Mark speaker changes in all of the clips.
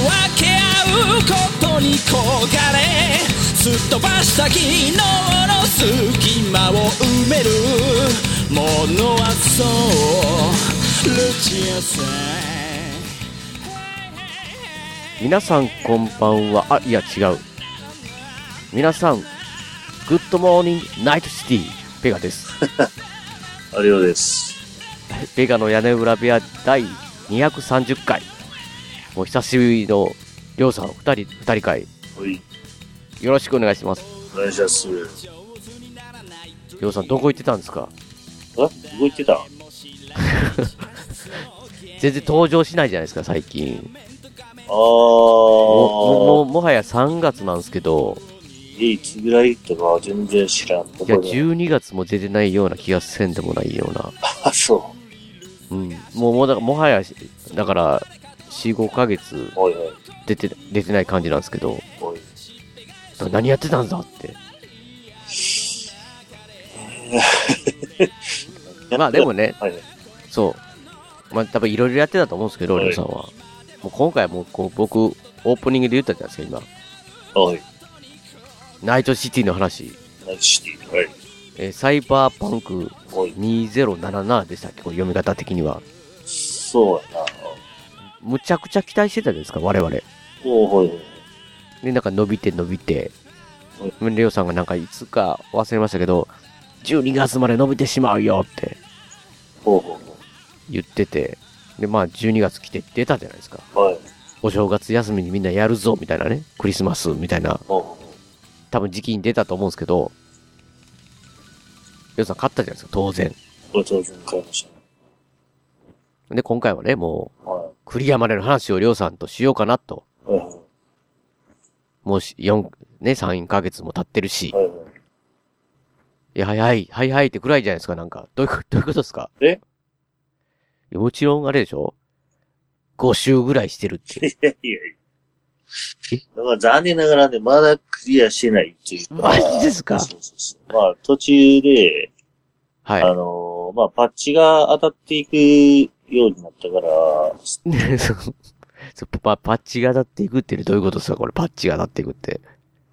Speaker 1: 分け合うことに焦がれすっ飛ばした昨日の隙間を埋めるものはそうルチアさん
Speaker 2: 皆さんこんばんは。あ、いや違う。皆さん、 Good morning Night City、ペガです。
Speaker 3: ありがとうです。
Speaker 2: ペガの屋根裏部屋第230回。もう久しぶりの、りょうさん二人、二人会。
Speaker 3: はい。
Speaker 2: よろしくお願いします。
Speaker 3: お願いします。
Speaker 2: りょうさんどこ行ってたんですか？
Speaker 3: あ動いてた？
Speaker 2: 全然登場しないじゃないですか、最近。
Speaker 3: あ
Speaker 2: もももはや3月なんですけど、
Speaker 3: え、いつぐらいとかは全然知らん。
Speaker 2: いや、
Speaker 3: どこで
Speaker 2: 12月も出てないような気がせんでもないような。
Speaker 3: あ、そ
Speaker 2: うん。もう、もうだから、もはや、だから、4、5ヶ月。出て、出てない感じなんですけど。何やってたんだって。まあでもね、
Speaker 3: はい。
Speaker 2: そう。まあ多分いろいろやってたと思うんですけど、
Speaker 3: はい
Speaker 2: りょうさんは。もう今回はもうこう僕、オープニングで言ったじゃないですか、今。
Speaker 3: おい。
Speaker 2: ナイトシティの話。
Speaker 3: ナイトシティ。はい。
Speaker 2: えーサイバーパンク
Speaker 3: おい。
Speaker 2: 2077でしたっけ？これ読み方的には。
Speaker 3: そうやな。
Speaker 2: むちゃくちゃ期待してたじゃないですか、我々。
Speaker 3: おうおい。
Speaker 2: で、なんか伸びて伸びて、レオさんがなんかいつか忘れましたけど、12月まで伸びてしまうよって
Speaker 3: ほうほうほ
Speaker 2: 言ってて、で、まあ12月来て出たじゃないですか。
Speaker 3: う。はい。
Speaker 2: お正月休みにみんなやるぞみたいなね、クリスマスみたいな、
Speaker 3: ほうほ
Speaker 2: 多分時期に出たと思うんですけど、レオさん勝ったじゃないですか、当然。
Speaker 3: 当然買いまし
Speaker 2: で、今回はね、もう、
Speaker 3: た。は
Speaker 2: クリアまでの話をレオさんとしようかなと。
Speaker 3: い。はいはい。
Speaker 2: もうし4、ね、3ヶ月も経ってるし、
Speaker 3: はいはい。
Speaker 2: いや、早い、早いってくらいじゃないですか、なんか。どういうこと、どういうことですか？
Speaker 3: え？
Speaker 2: いやもちろんあれでしょ ?5 週ぐらいしてるって。
Speaker 3: いやいやいや。だから残念ながらね、まだクリアしてないっていうか。
Speaker 2: マジですか？
Speaker 3: そうそうそう。まあ途中で、
Speaker 2: はい。
Speaker 3: あのーまあパッチが当たっていくようになったから、
Speaker 2: そうそうパパッチが当たっていくってどういうことですか？これ、パッチが当たっていくって。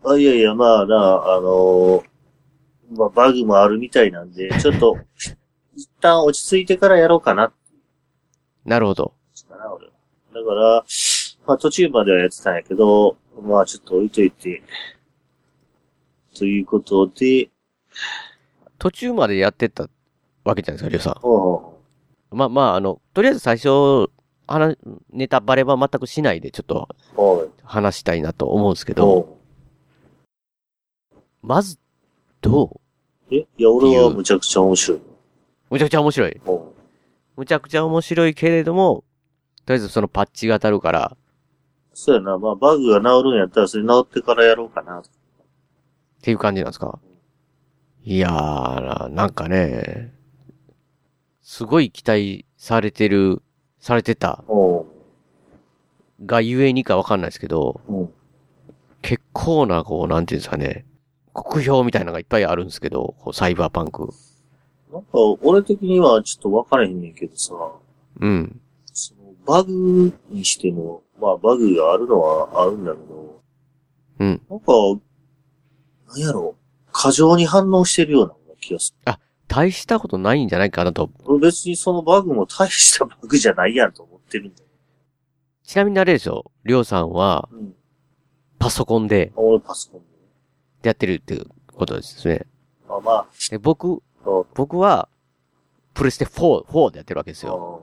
Speaker 3: あいやいや、まあな、あのーまあバグもあるみたいなんで、ちょっと、一旦落ち着いてからやろうかな、
Speaker 2: なるほど。
Speaker 3: かな、俺は。だから、まあ途中まではやってたんやけど、まあちょっと置いといて、ということで、
Speaker 2: 途中までやってたわけじゃないですか、りょうさ
Speaker 3: ほ
Speaker 2: ん。まあまあ、あの、とりあえず最初、話、ネタバレは全くしないで、ちょっと話したいなと思うんですけど、
Speaker 3: ほ
Speaker 2: まず、どう？
Speaker 3: う。え？いや、俺はむちゃくちゃ面白い。
Speaker 2: むちゃくちゃ面白い。
Speaker 3: ほ
Speaker 2: むちゃくちゃ面白いけれども、とりあえずそのパッチが当たるから、
Speaker 3: う。そうやな、まあバグが治るんやったらそれ治ってからやろうかな。
Speaker 2: っていう感じなんですか？いやー、なんかね、すごい期待されてる、されてた
Speaker 3: ほ
Speaker 2: がゆえにかわかんないですけど。結構な、こう、なんていうんですかね、国評みたいなのがいっぱいあるんですけど、こうサイバーパンク。
Speaker 3: なんか、俺的にはちょっと分からへんねんけどさ、
Speaker 2: うん。
Speaker 3: そのバグにしても、まあバグがあるのはあるんだけど、
Speaker 2: うん。
Speaker 3: なんか、なんやろ、過剰に反応してるような気がす
Speaker 2: 大したことないんじゃないかなと。
Speaker 3: 別にそのバグも大したバグじゃないやんと思ってるんだよ。
Speaker 2: ちなみにあれでしょ、りょうさんは
Speaker 3: うん。
Speaker 2: パソコンで
Speaker 3: 俺パソコン
Speaker 2: やってるっていうことですね。
Speaker 3: で。まあまあ、
Speaker 2: で僕、僕は、プレステ4、4でやってるわけですよ。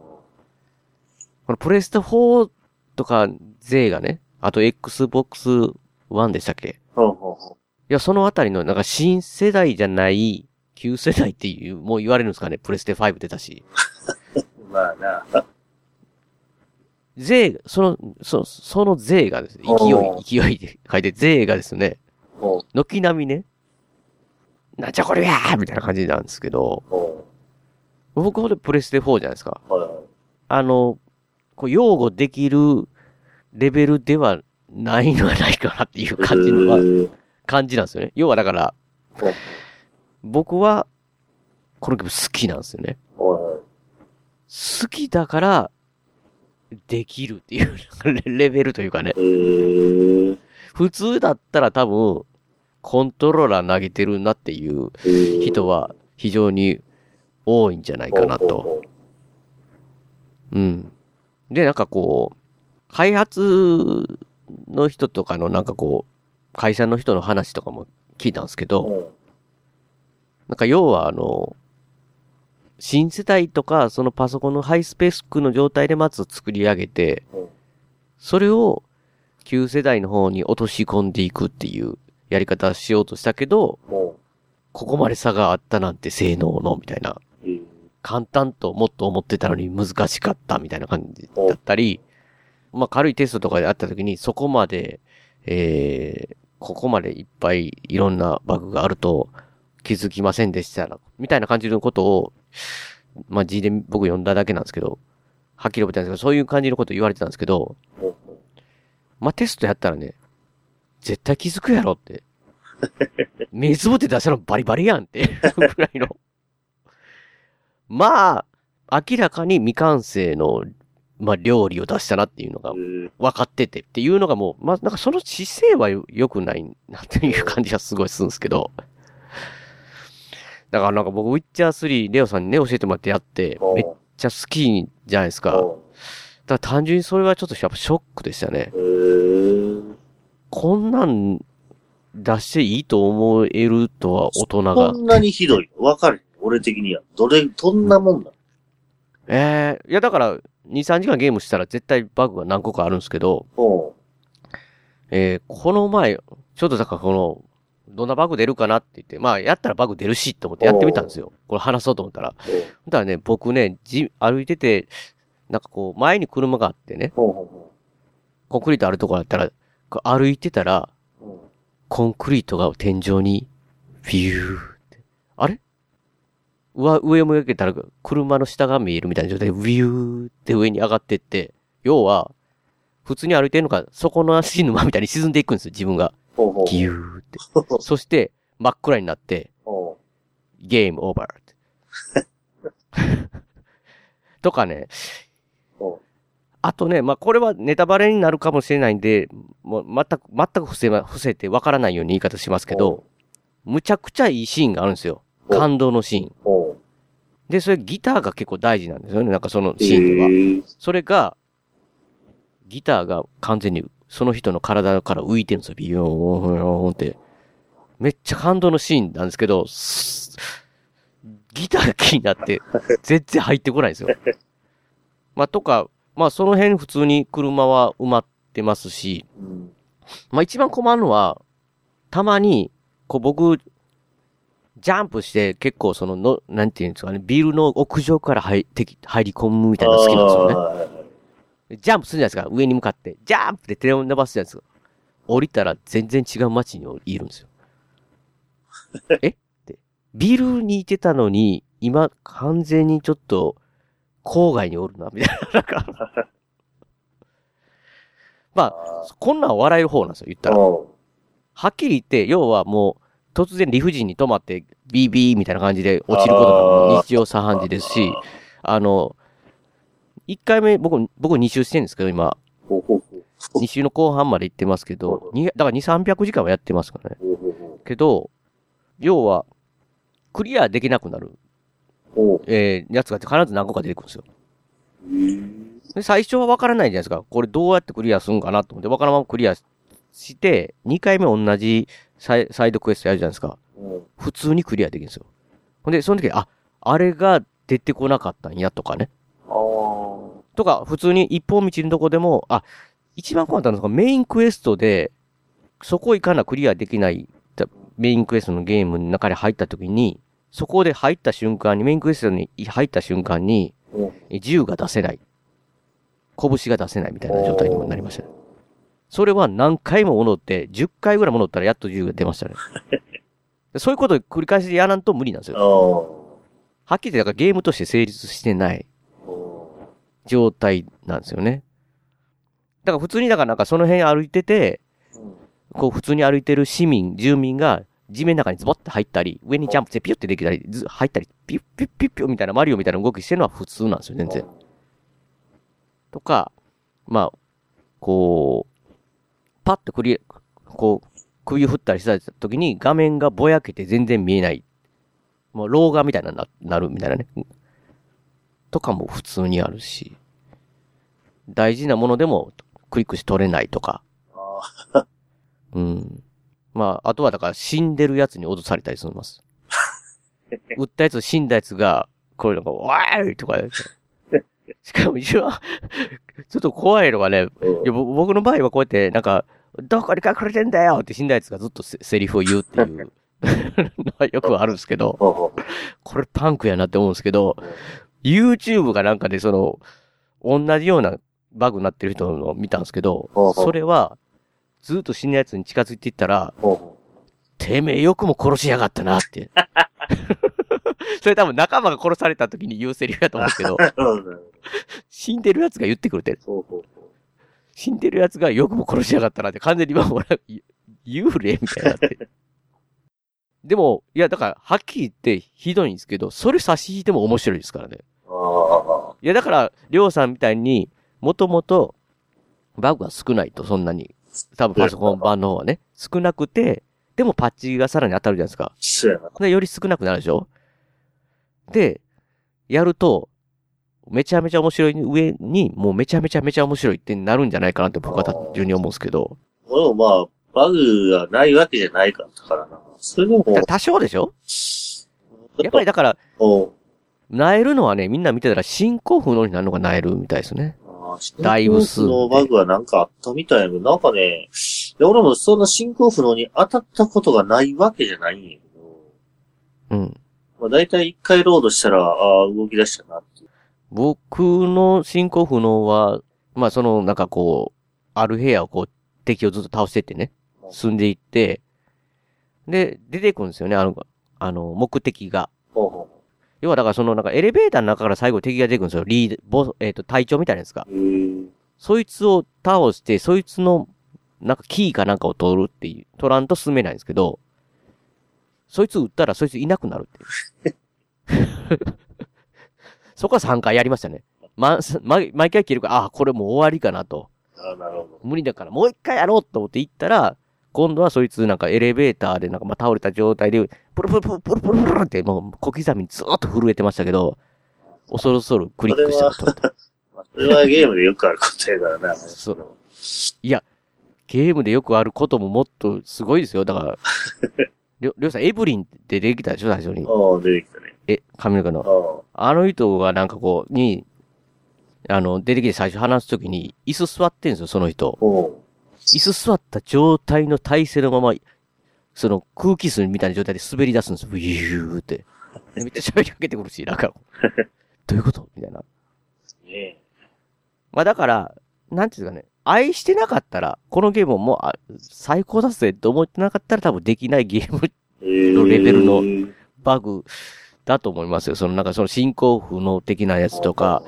Speaker 2: このプレステ4とか勢がね、あと Xbox One でしたっけ？
Speaker 3: ほうほうほ
Speaker 2: いや、そのあたりの、なんか新世代じゃない、旧世代っていう、もう言われるんですかね、プレステ5出たし。
Speaker 3: う。まあな。
Speaker 2: 勢、その、そその勢がですね、勢い、勢いで書いて、勢がですね、
Speaker 3: も
Speaker 2: 軒並みね、なんじゃこりゃーみたいな感じなんですけど、
Speaker 3: お
Speaker 2: 僕ほどプレステ4じゃないですか。あの、こう擁護できるレベルではないのはないかなっていう感じの。感じなんですよね。要はだから
Speaker 3: うん、
Speaker 2: 僕は、この曲好きなんですよね。好きだから、できるっていう レベルというかね。普通だったら多分、コントローラー投げてるなっていう人は非常に多いんじゃないかなと。。うん。で、なんかこう、開発の人とかのなんかこう、会社の人の話とかも聞いたんですけど、なんか要はあの、新世代とかそのパソコンのハイスペックの状態でまず作り上げて、それを旧世代の方に落とし込んでいくっていうやり方をしようとしたけど、ここまで差があったなんて性能の、みたいな。簡単ともっと思ってたのに難しかったみたいな感じだったり、まあ軽いテストとかであった時にそこまで、えー、ここまでいっぱいいろんなバグがあると気づきませんでしたら、みたいな感じのことを、まあ字で僕読んだだけなんですけど、はっきり覚えてないんですけど、そういう感じのこと言われてたんですけど、
Speaker 3: うん
Speaker 2: まあテストやったらね、絶対気づくやろって。目つぶって出したのバリバリやんって、ぐらいの。まあ、明らかに未完成の、まあ料理を出したなっていうのが
Speaker 3: えー
Speaker 2: 分かっててっていうのがもう、まあなんかその姿勢はよ良くないなっていう感じがすごいするんですけど。だからなんか僕、ウィッチャー3、レオさんにね、教えてもらってやって、めっちゃ好きじゃないですか。だか
Speaker 3: うん
Speaker 2: ら単純にそれはちょっとやっぱショックでしたね。
Speaker 3: えー
Speaker 2: こんなん出していいと思えるとは大人が
Speaker 3: こ。んなにひどいの？わかる俺的には。どれ、どんなもんだ
Speaker 2: ええいやだから、2、3時間ゲームしたら絶対バグが何個かあるんですけど、
Speaker 3: お
Speaker 2: えーこの前、ちょっとだからこの、どんなバグ出るかなって言って、まあやったらバグ出るしと思ってやってみたんですよ。これ話そうと思ったら。
Speaker 3: う
Speaker 2: だからね、僕ね、じ、歩いてて、なんかこう、前に車があってね、コンクリートあるところだったら、歩いてたら。コンクリートが天井に、ビューって。あれ？上、上を向けたら、車の下が見えるみたいな状態で、ビューって上に上がってって、要は、普通に歩いてるのか、底の足沼みたいに沈んでいくんですよ、自分が。
Speaker 3: ほうほう。
Speaker 2: ギューって。そして、真っ暗になって、
Speaker 3: ほ
Speaker 2: ゲームオーバーって。とかね。あとね、まあ、これはネタバレになるかもしれないんで、もう全く、全く伏せま、伏せてわからないように言い方しますけど、むちゃくちゃいいシーンがあるんですよ。
Speaker 3: お
Speaker 2: 感動のシーン。で、それギターが結構大事なんですよね。なんかその
Speaker 3: え
Speaker 2: シーンでは。
Speaker 3: ー
Speaker 2: それが、ギターが完全にその人の体から浮いてるんですよ。ビヨーン、って。めっちゃ感動のシーンなんですけど、ギター気になって、全然入ってこないんですよ。まあ、とか、まあ、その辺普通に車は埋まってますし、まあ、一番困るのは、たまに、こう僕、ジャンプして結構そのの、なんていうんですかね、ビルの屋上から入ってき入り込むみたいなの好きなんですよね。
Speaker 3: ね。
Speaker 2: ジャンプするじゃないですか。上に向かって。ジャンプで手を伸ばすじゃないですか。降りたら全然違う街にいるんですよ。え？って。ビルにいてたのに、今完全にちょっと、郊外におるな、みたいな。なんか。まあ、こんなん笑える方なんですよ、言ったら。
Speaker 3: うん
Speaker 2: はっきり言って、要はもう、突然理不尽に止まって、ビービーみたいな感じで落ちることが日常茶飯事ですし、あの、一回目、僕、僕2周してるんですけど、今、
Speaker 3: ほうほうほう。
Speaker 2: 2週の後半まで行ってますけど、にだから2、300時間はやってますからね。
Speaker 3: ほうほうほ
Speaker 2: けど、要は、クリアできなくなる。えー、やつが必ず何個か出てくるんですよ。
Speaker 3: えー
Speaker 2: で、最初はわからないじゃないですか。これどうやってクリアするんかなと思って、わからんままクリアして、2回目同じサイサイドクエストやるじゃないですか。
Speaker 3: うん
Speaker 2: 普通にクリアできるんですよ。ほんで、その時、あ、あれが出てこなかったんやとかね。とか、普通に一本道のとこでも、あ、一番困ったのがメインクエストで、そこ行かなクリアできないたメインクエストのゲームの中に入った時に、そこで入った瞬間に、メインクエストに入った瞬間に、銃が出せない。拳が出せないみたいな状態にもなりましたね。それは何回も戻って、10回ぐらい戻ったらやっと銃が出ましたね。そういうことを繰り返しやらんと無理なんです
Speaker 3: あ
Speaker 2: よ。
Speaker 3: あ。
Speaker 2: はっきり言って、だからゲームとして成立してない状態なんですよね。だから普通に、だからなんかその辺歩いてて、こう普通に歩いてる市民、住民が地面の中にズボッて入ったり、上にジャンプしてピュってできたり、ず入ったり、ピュッピュッピュッピュッみたいなマリオみたいな動きしてるのは普通なんですよ、全然。とか、まあ、こう、パッとクリこう、首を振ったりした時に画面がぼやけて全然見えない。もう老画みたいなななるみたいなね。とかも普通にあるし。大事なものでもクリックして取れないとか。
Speaker 3: あ
Speaker 2: うん。まあ、あとはだから死んでるやつに脅されたりします。撃ったやつ死んだやつが、こういうのが、わーいとか。しかも一番、ちょっと怖いのがね、いや、ぼ僕の場合はこうやって、なんか、どこに隠れてんだよって死んだやつがずっとセセリフを言うっていう のはよくあるんですけど、これパンクやなって思うんですけど、YouTube がなんかでその、同じようなバグになってる人のを見たんですけどそれは、ずっと死んだやつに近づいていったら、てめえよくも殺しやがったなって。それ多分仲間が殺された時に言うセリフやと思うんですけど、死んでるやつが言ってくるって。
Speaker 3: ほうほうほう
Speaker 2: 死んでるやつがよくも殺しやがったなって完全に今俺、幽霊みたいになって。でも、いや、だから、はっきり言ってひどいんですけど、それ差し引いても面白いですからね。
Speaker 3: あ
Speaker 2: いや、だから、りょうさんみたいに、もともと、バグが少ないと、そんなに。多分パソコン版の方はね。少なくて、でもパッチがさらに当たるじゃないですか。で、より少なくなるでしょで、やると、めちゃめちゃ面白い上に、もうめちゃめちゃめちゃ面白いってなるんじゃないかなって僕は単純に思うんですけど。
Speaker 3: 俺もまあ、バグがないわけじゃないかったからな。それでも、
Speaker 2: だ多少でしょ？やっぱりだから、
Speaker 3: お
Speaker 2: なえるのはね、みんな見てたら進行不能になるのがなえるみたいですね。だいぶ数
Speaker 3: 進行不能バグはなんかあったみたいやけど、なんかね、俺もそんな進行不能に当たったことがないわけじゃないんやけど、
Speaker 2: うん。
Speaker 3: まあ大体一回ロードしたら、ああ、動き出したなっていう。
Speaker 2: 僕の進行不能は、まあその、なんかこう、ある部屋をこう、敵をずっと倒してってね、進んでいって、で、出てくるんですよね、あの、あの、目的が。
Speaker 3: ほうほ
Speaker 2: 要はだからその、なんかエレベーターの中から最後敵が出てくるんですよ。リード、ボス、えっ、と、隊長みたいなやつが。そいつを倒して、そいつの、なんかキーかなんかを取るっていう、取らんと進めないんですけど、そいつ撃ったらそいついなくなるっていう。そこは3回やりましたね。ま、毎毎回切るから、ああ、これもう終わりかなと。
Speaker 3: なるほど。
Speaker 2: 無理だからもう一回やろうと思って行ったら、今度はそいつなんかエレベーターでなんかまあ倒れた状態で、プルプルプルプルプルプルってもう小刻みにずーっと震えてましたけど、恐る恐るクリックしたら取れた。
Speaker 3: まあそれはゲームでよくあることやからな。
Speaker 2: そうゲームでよくあることももっとすごいですよ。だから、りょ、りょうさんエブリンって出てきたでしょ最初に。
Speaker 3: ああ、出てきたね。
Speaker 2: え、髪の毛の。
Speaker 3: あ
Speaker 2: あの人がなんかこう、に、あの、出てきて最初話すときに、椅子座ってんですよ、その人椅子座った状態の体勢のまま、その空気数みたいな状態で滑り出すんですよ。ビューって。でめっちゃ喋りかけてくるし、なんか、どういうこと？みたいな。
Speaker 3: う。ねえ。
Speaker 2: まあだから、なんていうんですかね。愛してなかったら、このゲームをもう、あ最高だぜって思ってなかったら多分できないゲーム
Speaker 3: えー
Speaker 2: のレベルのバグだと思いますよ。そのなんかその進行不能的なやつとか、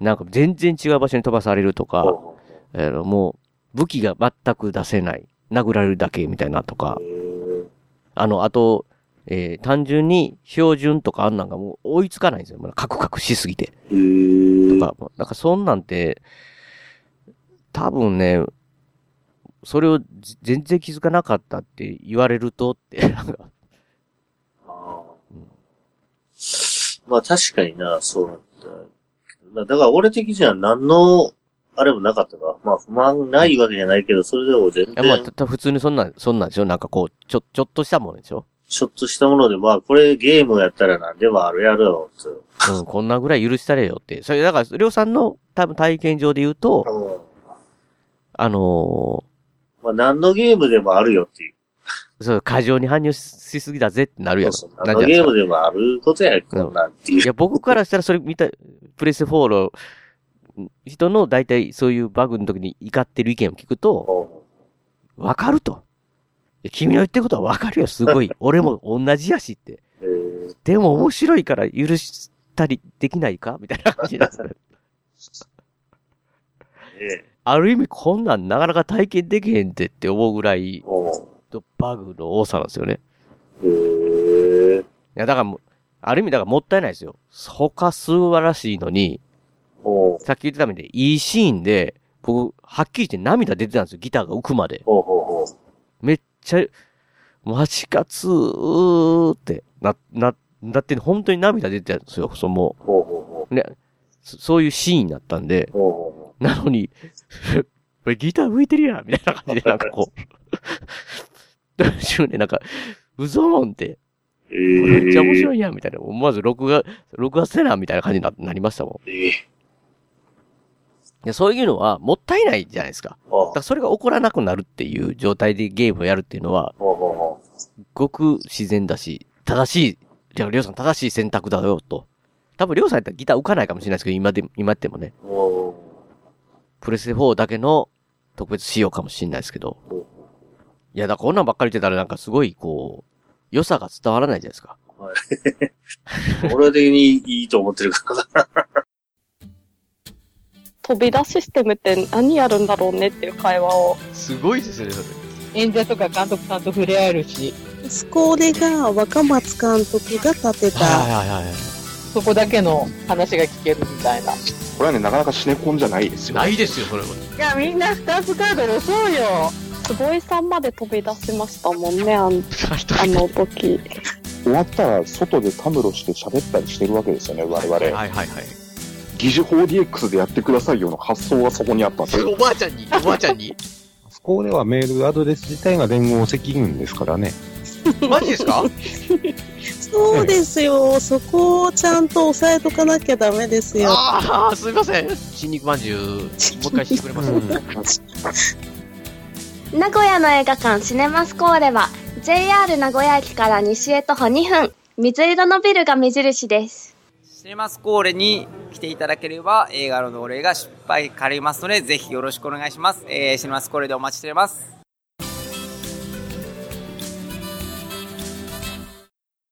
Speaker 2: なんか全然違う場所に飛ばされるとか、
Speaker 3: ほ
Speaker 2: えーもう武器が全く出せない。殴られるだけみたいなとか、あの、あと、えー単純に標準とかあんなんがもう追いつかないんですよ。まだカクカクしすぎて。とか、なんかそんなんて、多分ね、それを全然気づかなかったって言われるとって、なんか、
Speaker 3: まあ確かにな、そうなんだ。だから俺的には何の、あれもなかったか。まあ不満ないわけじゃないけど、それでも全
Speaker 2: いやまあ、
Speaker 3: 然
Speaker 2: た、た普通にそんなん、そんなんでしょ？なんかこう、ちょ、ちょっとしたものでしょ？
Speaker 3: ちょっとしたもので、まあこれゲームやったら何でもあるやろうと。
Speaker 2: うん、こんなぐらい許したれよって。それ、だから、りょうさんの多分体験上で言うと、あの
Speaker 3: まあ何のゲームでもあるよっていう。
Speaker 2: ー、そう、過剰に搬入ししすぎだぜってなるやろ。
Speaker 3: そうそう何のゲームでもあることや、こんなんっていう。
Speaker 2: いや、僕からしたらそれ見た、プレス4の人の大体そういうバグの時に怒ってる意見を聞くと、
Speaker 3: ほ
Speaker 2: わかると。や君の言ってることはわかるよ、すごい。俺も同じやしって。
Speaker 3: えー、
Speaker 2: でも面白いから許したりできないか？みたいな感じなんですよ。
Speaker 3: え
Speaker 2: ある意味こんなんなかなか体験できへんってって思うぐらいバグの多さなんですよね。いや、だからもう、ある意味だからもったいないですよ。他素晴らしいのに、さっき言ってたみたいに、いいシーンで、僕、はっきり言って涙出てたんですよ、ギターが浮くまで。
Speaker 3: ほうほうほう。
Speaker 2: めっちゃ、マジかつーって、な、な、だって本当に涙出てたんですよ、そのも
Speaker 3: ほうほうほ
Speaker 2: う。ね、そそういうシーンだったんで
Speaker 3: う。、ほうほ
Speaker 2: なのに、これギター浮いてるやんみたいな感じで、なんかこう。どうしようね、なんか、うぞーんって、
Speaker 3: う。えー、
Speaker 2: めっちゃ面白いやんみたいな。思わず録画、録画せなみたいな感じにななりましたもん。
Speaker 3: えー、
Speaker 2: いや、そういうのはもったいないじゃないですか。
Speaker 3: あ
Speaker 2: だからそれが起こらなくなるっていう状態でゲームをやるっていうのは、ごく自然だし、正しい、じゃあ、りょうさん正しい選択だよ、と。多分、りょうさんやったらギター浮かないかもしれないですけど、今で、今でもね、プレステ4だけの特別仕様かもしれないですけど
Speaker 3: うん。
Speaker 2: いや、だからこんなんばっかり言ってたらなんかすごい、こう、良さが伝わらないじゃないですか。
Speaker 3: ー 俺は的にいいと思ってるからな。
Speaker 4: 飛び出システムって何やるんだろうねっていう会話を。
Speaker 2: すごいですよね、それ。
Speaker 5: 演者とか監督さんと触れ合えるし、
Speaker 6: スコーレが若松監督が立てた、
Speaker 2: はいはいはいはい。
Speaker 5: そこだけの話が聞けるみたいな。
Speaker 7: これはね、なかなかシネコンじゃないですよ。
Speaker 2: ないですよ、それは。
Speaker 5: いや、みんな2つカード押そうよ。
Speaker 4: 坪井さんまで飛び出しましたもんね、あんあの時。
Speaker 7: 終わったら外でたむろして喋ったりしてるわけですよね、我々。
Speaker 2: はいはいはい。
Speaker 7: 疑似 4DX でやってくださいよの発想がそこにあったんで。
Speaker 2: おばあちゃんに、おばあちゃんに。
Speaker 8: そこではメールアドレス自体が連合赤軍ですからね。
Speaker 2: マジですか？
Speaker 6: そうですよ、そこをちゃんと押さえとかなきゃダメですよ。
Speaker 2: ああ、すみません。新肉まんじゅう、もう一回してくれます
Speaker 9: 名古屋の映画館シネマスコーレは JR 名古屋駅から西へ徒歩2分水色のビルが目印です
Speaker 10: シネマスコーレに来ていただければ映画の同例が失敗かりますのでぜひよろしくお願いします。えー、シネマスコーレでお待ちしております。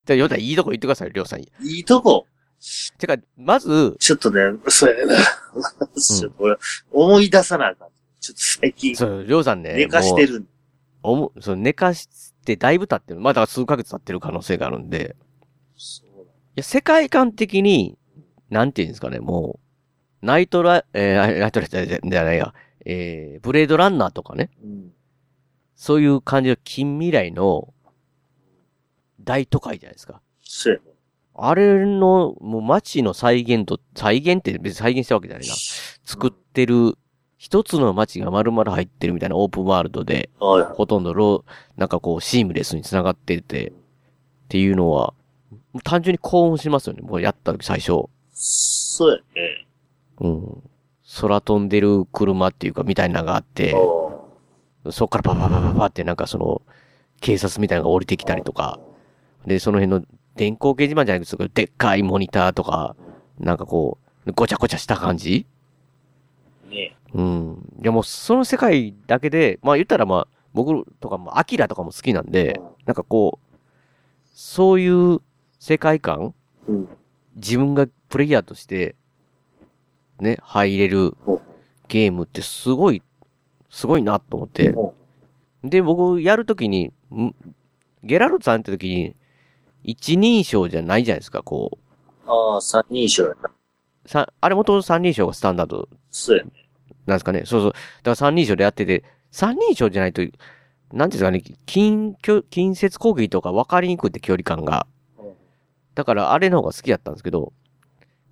Speaker 2: じゃあ、ヨタいいとこ言ってください、りょうさんに。
Speaker 3: いいとこ？
Speaker 2: てか、まず、
Speaker 3: ちょっとね、そうやねんな。ちょっと俺、思い出さなあかん。ちょっと最近、
Speaker 2: そう、りょうさんね。
Speaker 3: 寝かしてる。
Speaker 2: おも、そう、寝かしてだいぶ経ってる。まあだから数ヶ月経ってる可能性があるんで。
Speaker 3: そ
Speaker 2: や、世界観的に、なんていうんですかね、もう、ナイトラ、えー、ナイトラじゃないや、えー、ブレードランナーとかね、
Speaker 3: うん。
Speaker 2: そういう感じの近未来の大都会じゃないですか。
Speaker 3: そう。
Speaker 2: あれの、もう街の再現と、再現って別に再現したわけじゃないな。作ってる、一つの街が丸々入ってるみたいなオープンワールドで。ほとんどロー、なんかこう、シームレスに繋がってて、っていうのは、単純に興奮しますよね。もうやった時最初。
Speaker 3: そうやね。
Speaker 2: うん。空飛んでる車っていうか、みたいなのがあって、
Speaker 3: あ
Speaker 2: そっからパパパパパってなんかその、警察みたいなのが降りてきたりとか、で、その辺の電光掲示板じゃないですけど、でっかいモニターとか、なんかこう、ごちゃごちゃした感じ？
Speaker 3: あ、ね
Speaker 2: うん。いやもうその世界だけで、まあ言ったらまあ、僕とかも、アキラとかも好きなんで、なんかこう、そういう世界観？
Speaker 3: うん。
Speaker 2: 自分がプレイヤーとして、ね、入れる
Speaker 3: お
Speaker 2: ゲームってすごい、すごいなと思って。
Speaker 3: お
Speaker 2: で、僕やるときに、んゲラルトさんって時に、一人称じゃないじゃないですか、こう。
Speaker 3: ああ、三人称やな。
Speaker 2: さ、あれもともと三人称がスタンダード
Speaker 3: そうやね。
Speaker 2: なんですかね。そうそう。だから三人称でやってて、三人称じゃないと、なんていうんですかね、近、距近接攻撃とか分かりにくいって距離感が。だからあれの方が好きだったんですけど、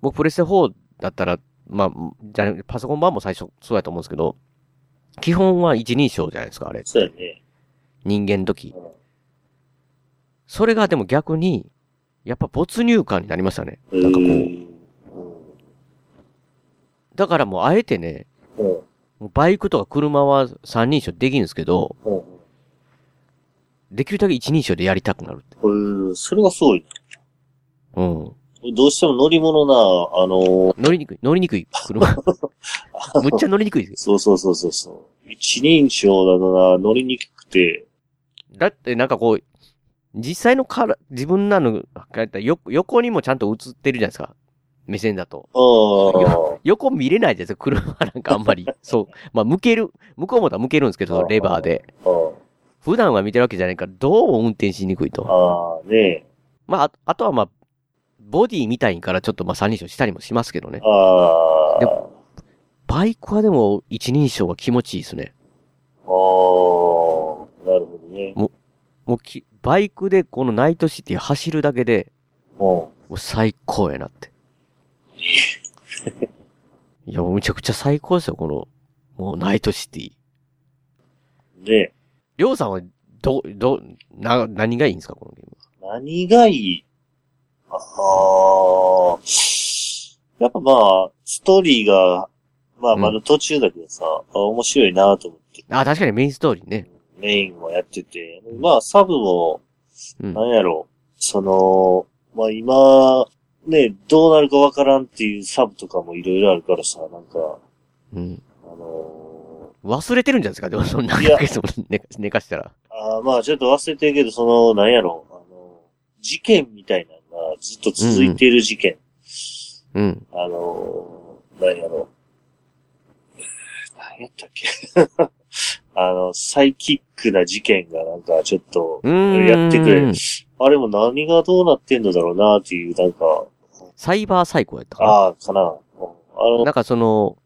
Speaker 2: 僕プレステ4だったら、まあ、じゃあパソコン版も最初そうやと思うんですけど、基本は一人称じゃないですか、あれ。
Speaker 3: そうやね。
Speaker 2: 人間の時。それがでも逆に、やっぱ没入感になりましたね。
Speaker 3: う
Speaker 2: なんかこう。
Speaker 3: ん。
Speaker 2: だからもうあえてね、バイクとか車は三人称できるんですけど、
Speaker 3: うん。
Speaker 2: できるだけ一人称でやりたくなる。
Speaker 3: うん。それがすごい。
Speaker 2: うん。
Speaker 3: どうしても乗り物な、あの
Speaker 2: 乗りにくい、乗りにくい、車。むっちゃ乗りにくいです
Speaker 3: そうそうそうそうそう。一人称だとな、乗りにくくて、
Speaker 2: だってなんかこう、実際のから、自分なの、やったらよ横にもちゃんと映ってるじゃないですか。目線だと。
Speaker 3: あ
Speaker 2: 横見れないじゃないですか、車なんかあんまり。そう。まあ、向ける、向こうもたら向けるんですけど、レバーで。普段は見てるわけじゃないから、どうも運転しにくいと。
Speaker 3: ああ、ね
Speaker 2: まあ、ああとはまあ、ボディみたいからちょっとまあ三人称したりもしますけどね。
Speaker 3: ああ。
Speaker 2: でも、バイクはでも一人称は気持ちいいですね。
Speaker 3: ああ、なるほどね。
Speaker 2: もう、もうき、バイクでこのナイトシティ走るだけで、もう最高やなって。いや、もうめちゃくちゃ最高ですよ、この、もうナイトシティ。
Speaker 3: で、
Speaker 2: りょうさんは、ど、ど、な、何がいいんですか、このゲーム
Speaker 3: 何がいい？ああ、やっぱまあ、ストーリーが、まあまだ途中だけどさ、あ面白いなと思って。
Speaker 2: あ、確かにメインストーリーね。
Speaker 3: メインもやってて、まあサブも、なんやろ、その、まあ今、ね、どうなるかわからんっていうサブとかもいろいろあるからさ、なんか、
Speaker 2: うん。
Speaker 3: あの
Speaker 2: 忘れてるんじゃないですか、でもそんな、
Speaker 3: いや。
Speaker 2: 寝寝かしたら。
Speaker 3: あーまあちょっと忘れてるけど、その、なんやろ、あの、事件みたいなのがずっと続いている事件。
Speaker 2: うん。
Speaker 3: あの、なんやろ。何やったっけ あの、サイキックな事件がなんかちょっと、やってくれる。あれも何がどうなってんのだろうなっていう、なんか、
Speaker 2: サイバーサイコやったかな。
Speaker 3: ああ、かな。あの、
Speaker 2: なんかその、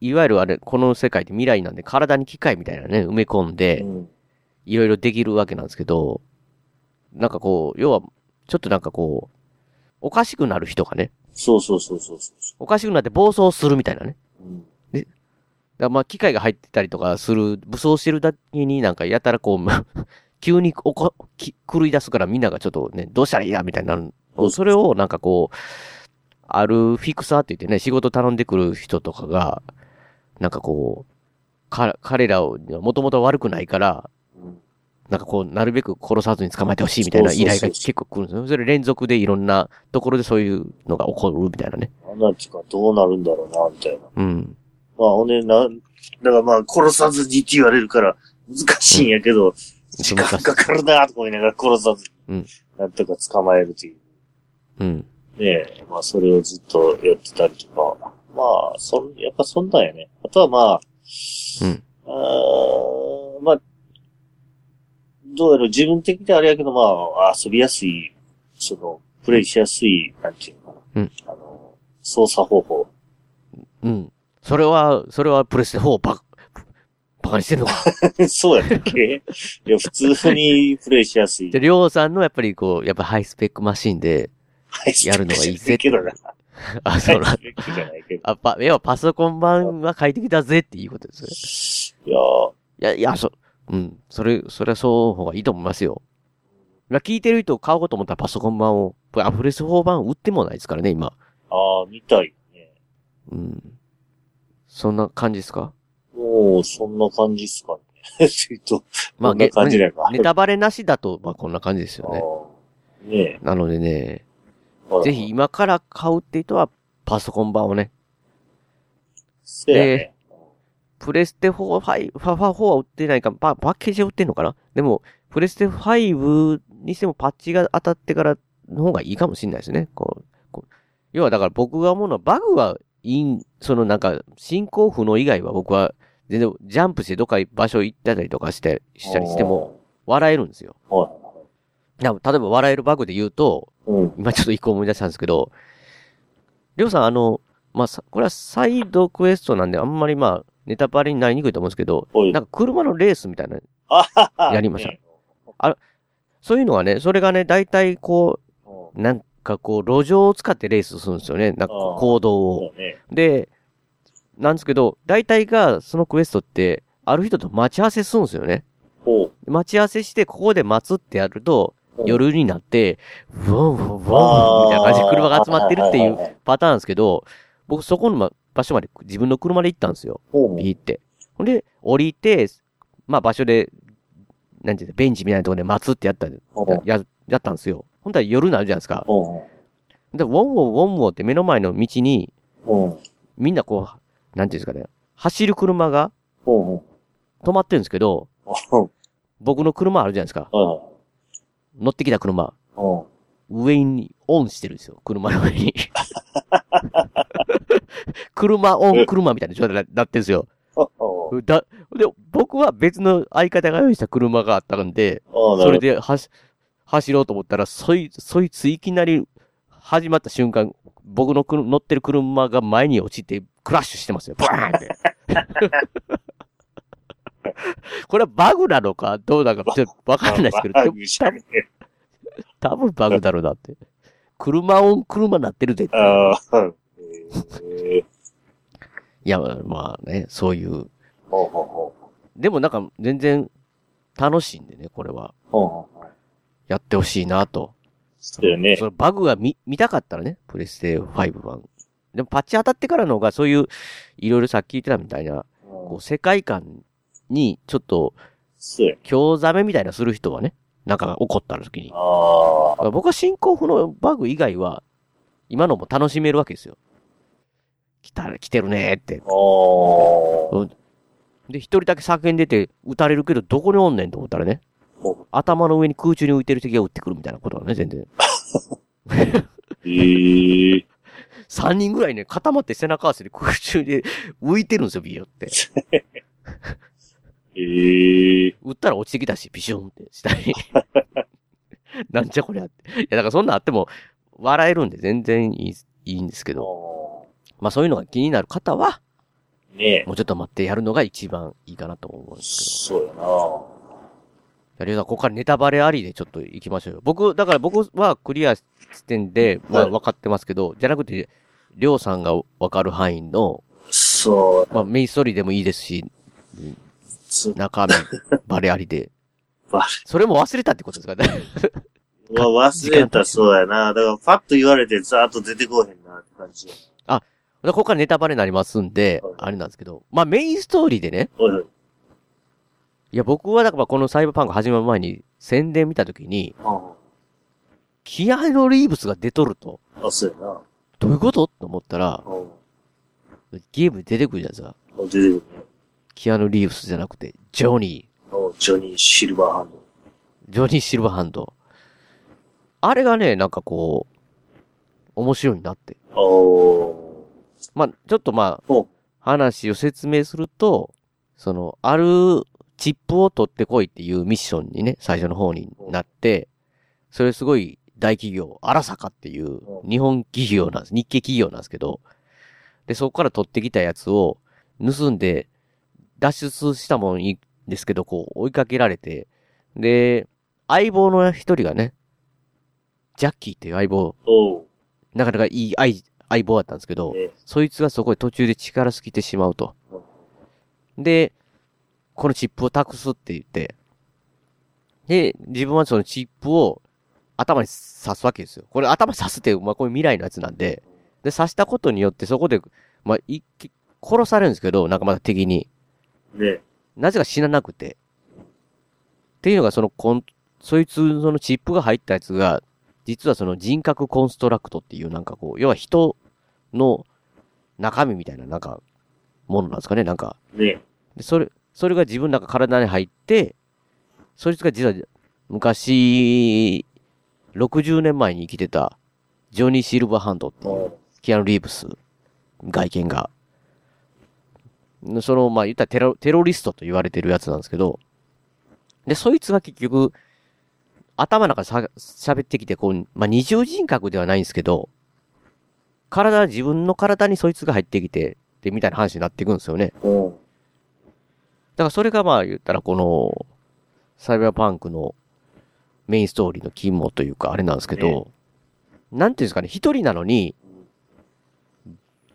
Speaker 2: いわゆるあれ、この世界って未来なんで体に機械みたいなね、埋め込んで、いろいろできるわけなんですけど、なんかこう、要は、ちょっとなんかこう、おかしくなる人がね、
Speaker 3: そうそうそうそうそう。
Speaker 2: おかしくなって暴走するみたいなね。で、だからまあ機械が入ってたりとかする、武装してるだけになんかやたらこう、急におこ、き狂い出すからみんながちょっとね、どうしたらいいやみたいになる。それをなんかこう、あるフィクサーって言ってね、仕事頼んでくる人とかが、なんかこう、か、彼らを、もともと悪くないから、なんかこう、なるべく殺さずに捕まえてほしいみたいな依頼が結構来るんですよ。それ連続でいろんなところでそういうのが起こるみたいなね。
Speaker 3: なんていうか、どうなるんだろうな、みたいな。
Speaker 2: うん。
Speaker 3: まあ、ほんで、な、だからまあ、殺さずにって言われるから、難しいんやけど、時間かかるなとか言いながら殺さずに、
Speaker 2: うん。
Speaker 3: なんとか捕まえるという。
Speaker 2: うん。
Speaker 3: ねえ、まあ、それをずっとやってたりとか。まあ、そん、やっぱそんなんやね。あとはまあ、
Speaker 2: うん。
Speaker 3: あーまあ、どうやろう、自分的にはあれやけど、まあ、遊びやすい、その、プレイしやすい、なんていうのかな。
Speaker 2: うん。
Speaker 3: あの、操作方法。
Speaker 2: うん。それは、それはプレステ4バカ、バカにしてんのか。
Speaker 3: そうやったっけ？いや、普通にプレイしやすい。
Speaker 2: で、りょうさんのやっぱりこう、やっぱハイスペックマシンで、やるのがいいぜ。
Speaker 3: けどな。
Speaker 2: あ、そうな
Speaker 3: ハイスペックじゃないけど。
Speaker 2: あ、パ、要はパソコン版は快適だぜっていうことです
Speaker 3: いや
Speaker 2: いや、いや、そ、うん。それ、それはそう方がいいと思いますよ。まあ、聞いてる人買おうと思ったらパソコン版を、アフレス4版売ってもないですからね、今。
Speaker 3: ああ、見たいね。
Speaker 2: うん。そんな感じですか？
Speaker 3: もう、そんな感じっすかね。えっと、
Speaker 2: まあ、
Speaker 3: こんな感じだよな。
Speaker 2: ネタバレなしだと、まあ、こんな感じですよね。
Speaker 3: ね
Speaker 2: なのでねぜひ今から買うって人は、パソコン版をね。
Speaker 3: せやね
Speaker 2: プレステ4、5、ファファ4は売ってないか、パパッケージは売ってんのかな？でも、プレステ5にしてもパッチが当たってからの方がいいかもしれないですね。こう、こう要はだから僕が思うのは、バグはいいん、そのなんか、進行不能以外は僕は、全然ジャンプしてどっか場所行ったりとかして、したりしても、笑えるんですよ。な例えば笑えるバグで言うと、今ちょっと一個思い出したんですけど、りょうさんあの、まあ、さこれはサイドクエストなんであんまりまあ、ネタバレになりにくいと思うんですけど、なんか車のレースみたいな、やりました。あそういうのはね、それがね、大体こう、なんかこう、路上を使ってレースするんですよね。なんか行動を。で、なんですけど、大体が、そのクエストって、ある人と待ち合わせするんですよね。待ち合わせして、ここで待つってやると、夜になって、ブワンブワンンみたいな感じで車が集まってるっていうパターンですけど、僕そこのま場所まで自分の車で行ったんですよ。ビーって。ほんで、降りて、まあ場所で、なんていうの、ベンチみたいなところで待つってやった、や、やったんですよ。ほんとは夜になるじゃないですか。で、ウォンウォンウォンウォンって目の前の道に、みんなこう、なんていうんですかね、走る車が、止まってるんですけど、僕の車あるじゃないですか。乗ってきた車。上にオンしてるんですよ。車の上に。車オン車みたいな状態になってるんですよ。だ、で、僕は別の相方が用意した車があったんで、それで走、走ろうと思ったら、そい、そいついきなり始まった瞬間、僕のくる乗ってる車が前に落ちて、クラッシュしてますよ。バーンって。これはバグなのか？どうなのか？ちょっとわかんないですけど、多分多分バグだろうなって。車オン車なってるでって。いや、まあね、そういう。
Speaker 3: ほうほうほ
Speaker 2: でもなんか全然楽しいんでね、これは。
Speaker 3: う。ほうほうほう。
Speaker 2: やってほしいなと。
Speaker 3: そうよね
Speaker 2: そのバグが見、見たかったらね、プレステ5版。でもパッチ当たってからの方がそういう、いろいろさっき言ってたみたいな、こう世界観にちょっと、興ざめみたいなする人はね、なんか起こった時に。僕は進行不能バグ以外は、今のも楽しめるわけですよ。来たら来てるねーって。うんで、一人だけ叫んでて、撃たれるけど、どこにおんねんと思ったらね、頭の上に空中に浮いてる敵が撃ってくるみたいなことだね、全然。
Speaker 3: ええ
Speaker 2: 三人ぐらいね、固まって背中合わせで空中で浮いてるんですよ、ビヨって。
Speaker 3: ええ
Speaker 2: 撃ったら落ちてきたし、ビシュンって下に。なんじゃこりゃって。いや、だからそんなんあっても、笑えるんで全然いい、いいんですけど。まあそういうのが気になる方は、
Speaker 3: ね
Speaker 2: もうちょっと待ってやるのが一番いいかなと思うんです
Speaker 3: そうやな
Speaker 2: けど。りょうさん、ここからネタバレありでちょっと行きましょうよ。僕、だから僕はクリアしてんで、まあ分かってますけど、じゃなくて、りょうさんが分かる範囲の、
Speaker 3: そう。
Speaker 2: まあメインストーリーでもいいですし、中身、バレありで。それも忘れたってことですかね。
Speaker 3: うわ忘れた、そうやな。だから、パッと言われて、ざーっと出てこへんな、って感じ。
Speaker 2: あ、ここからネタバレになりますんで、あれなんですけど、まあメインストーリーでね、いや僕はだからこのサイバーパンク始まる前に宣伝見たときに、キアヌ・リーブスが出とると、
Speaker 3: あ、そうやな。
Speaker 2: どういうこと？と思ったら、ゲームに出てくるじゃないですか。
Speaker 3: 出てくるね。
Speaker 2: キアヌ・リーブスじゃなくて、ジョニ
Speaker 3: おジョニー・シルバーハンド。
Speaker 2: ー、ジョニー・シルバーハンド。あれがね、なんかこう、面白いなって。まあ、ちょっとまあ、話を説明すると、その、あるチップを取ってこいっていうミッションにね、最初の方になって、それすごい大企業、荒坂っていう日本企業なんです。日系企業なんですけど、で、そこから取ってきたやつを盗んで脱出したもんいいんですけど、こう追いかけられて、で、相棒の一人がね、ジャッキーっていう相棒、なかなかいい相相棒だったんですけど、そいつがそこで途中で力尽きてしまうと。で、このチップを託すって言って、で、自分はそのチップを頭に刺すわけですよ。これ頭に刺すって、まあこれ未来のやつなんで、で、刺したことによってそこで、まあ、一気、殺されるんですけど、なんかまた敵に。
Speaker 3: ね。
Speaker 2: なぜか死ななくて。っていうのがそのコン、そいつそのチップが入ったやつが、実はその人格コンストラクトっていうなんかこう、要は人の中身みたいななんか、ものなんですかね、なんか。
Speaker 3: ね。
Speaker 2: で、それ、それが自分なんか体に入って、そいつが実は昔、60年前に生きてた、ジョニー・シルバーハンドっていう、キアヌ・リーブス、外見が、その、まあ、言ったらテロ、テロリストと言われてるやつなんですけど、で、そいつが結局、頭の中でさ喋ってきて、こう、まあ、二重人格ではないんですけど、体、自分の体にそいつが入ってきて、で、みたいな話になっていくんですよね。だからそれがまあ言ったらこの、サイバーパンクのメインストーリーの肝というかあれなんですけど、なんていうんですかね、一人なのに、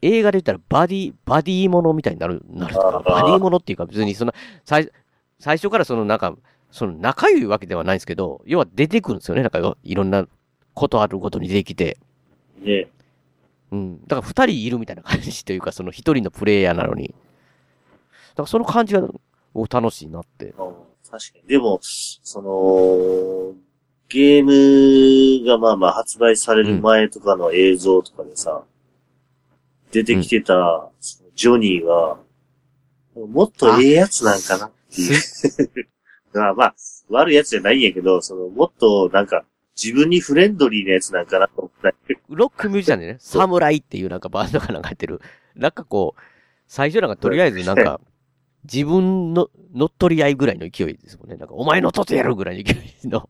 Speaker 2: 映画で言ったらバディ、バディものみたいになる、なるとか、バディものっていうか別にその、最、最初からそのなんか、その仲良いわけではないんですけど、要は出てくるんですよね、なんかいろんなことあるごとに出てきて。
Speaker 3: ね。
Speaker 2: うん。だから二人いるみたいな感じというか、その一人のプレイヤーなのに。だからその感じが、僕楽しいなって。
Speaker 3: 確かに。でも、その、ゲームがまあまあ発売される前とかの映像とかでさ、出てきてた、そのジョニーが、もっとええやつなんかなっていう。まあまあ、悪いやつじゃないんやけど、その、もっと、なんか、自分にフレンドリーなやつなんかなと思った
Speaker 2: ロックミュージシャンでね、サムライっていうなんかバンドがなんかやってる。なんかこう、最初なんかとりあえずなんか、自分の乗っ取り合いぐらいの勢いですもんね。なんか、お前のとってやるぐらいの勢いの。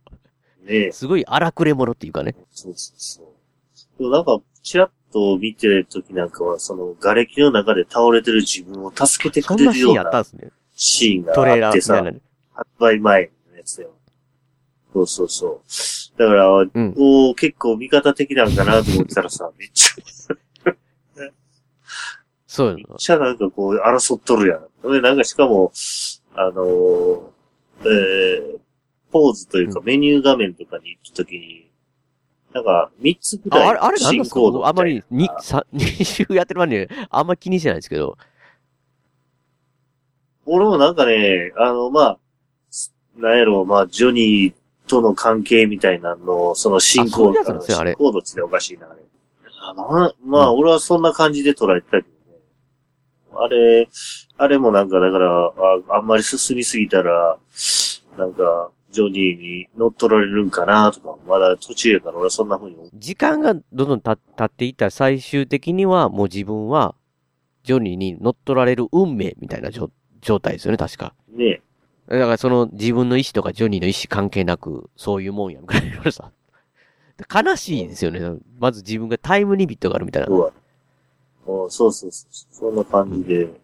Speaker 3: ね。
Speaker 2: すごい荒くれ者っていうかね。
Speaker 3: そうそうそう。でもなんか、ちらっと見てる時なんかは、その、瓦礫の中で倒れてる自分を助けてくれ
Speaker 2: そんなシーン
Speaker 3: るような
Speaker 2: あったんですね。
Speaker 3: シーンが
Speaker 2: トレーラ
Speaker 3: あってさ
Speaker 2: ーみたいな、ね。
Speaker 3: 発売前のやつだよ。そうそうそう。だから、
Speaker 2: ん
Speaker 3: おー結構味方的なんかなと思ってたらさ、めっちゃ、
Speaker 2: そう
Speaker 3: めっちゃなんかこう、争っとるやん。で、なんかしかも、あのーえー、ポーズというかメニュー画面とかに行った時に、なんか、三つくらい
Speaker 2: ああれ、あれなんですか？あんまりに、さ、2週やってる前に、あんまり気にしてないんですけど。
Speaker 3: 俺もなんかね、あの、まあ、なんやろ、まあ、ジョニーとの関係みたいなのを、その進行
Speaker 2: あそういうやつなんですよあれ
Speaker 3: 進行度っておかしいな、あれ。あなまあ、俺はそんな感じで捉えてたけどね。あれ、あれもなんか、だから、ああんまり進みすぎたら、なんか、ジョニーに乗っ取られるんかなとか、まだ途中やから俺はそんな風に思う。
Speaker 2: 時間がどんどんた経っていったら最終的にはもう自分は、ジョニーに乗っ取られる運命みたいな状状態ですよね、確か。
Speaker 3: ね
Speaker 2: だからその自分の意思とかジョニーの意思関係なく、そういうもんやんぐらいのさ。悲しいですよね。まず自分がタイムリミットがあるみたいな。
Speaker 3: そうあそうそうそう。そんな感じで。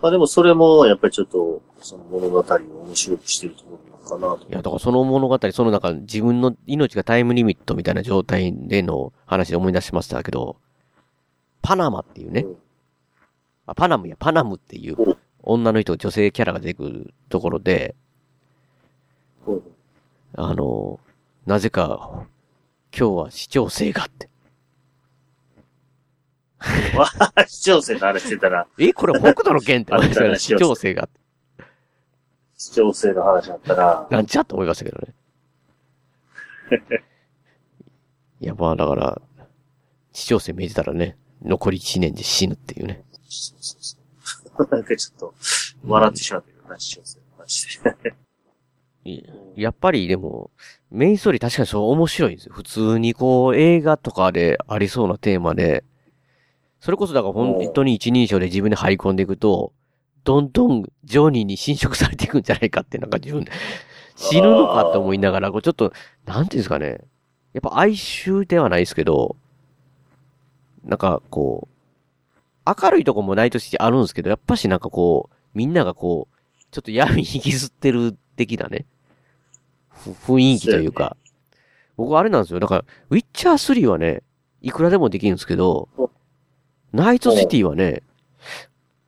Speaker 3: まあでもそれも、やっぱりちょっと、その物語を面白くしてるところなのかなと。
Speaker 2: いや、だからその物語、そのなんか自分の命がタイムリミットみたいな状態での話で思い出しましたけど、パナマっていうね、あ、パナムや、パナムっていう女の人、女性キャラが出てくるところで、あの、なぜか、今日は視聴性があって。
Speaker 3: わあ、視聴生の話してたら、
Speaker 2: え、これ北斗の剣って思いましたね。
Speaker 3: あったな
Speaker 2: 視聴性があって。
Speaker 3: 視聴生の話だったら、
Speaker 2: なんちゃと思いましたけどね。いや、まあだから、視聴性見えてたらね、残り1年で死ぬっていうね。
Speaker 3: なんかちょっと、笑ってしまったけどな、視聴生の話で。
Speaker 2: やっぱりでも、メインストーリー確かにそう面白いんですよ。普通にこう映画とかでありそうなテーマで、それこそだから本当に一人称で自分で入り込んでいくと、どんどんジョニーに侵食されていくんじゃないかってなんか自分で死ぬのかと思いながら、こうちょっと、なんていうんですかね。やっぱ哀愁ではないですけど、なんかこう、明るいとこもないとしてあるんですけど、やっぱしなんかこう、みんながこう、ちょっと闇に引きずってる的なね、ふ雰囲気というか、僕あれなんですよ。だから、ウィッチャー3はね、いくらでもできるんですけど、ナイトシティはね、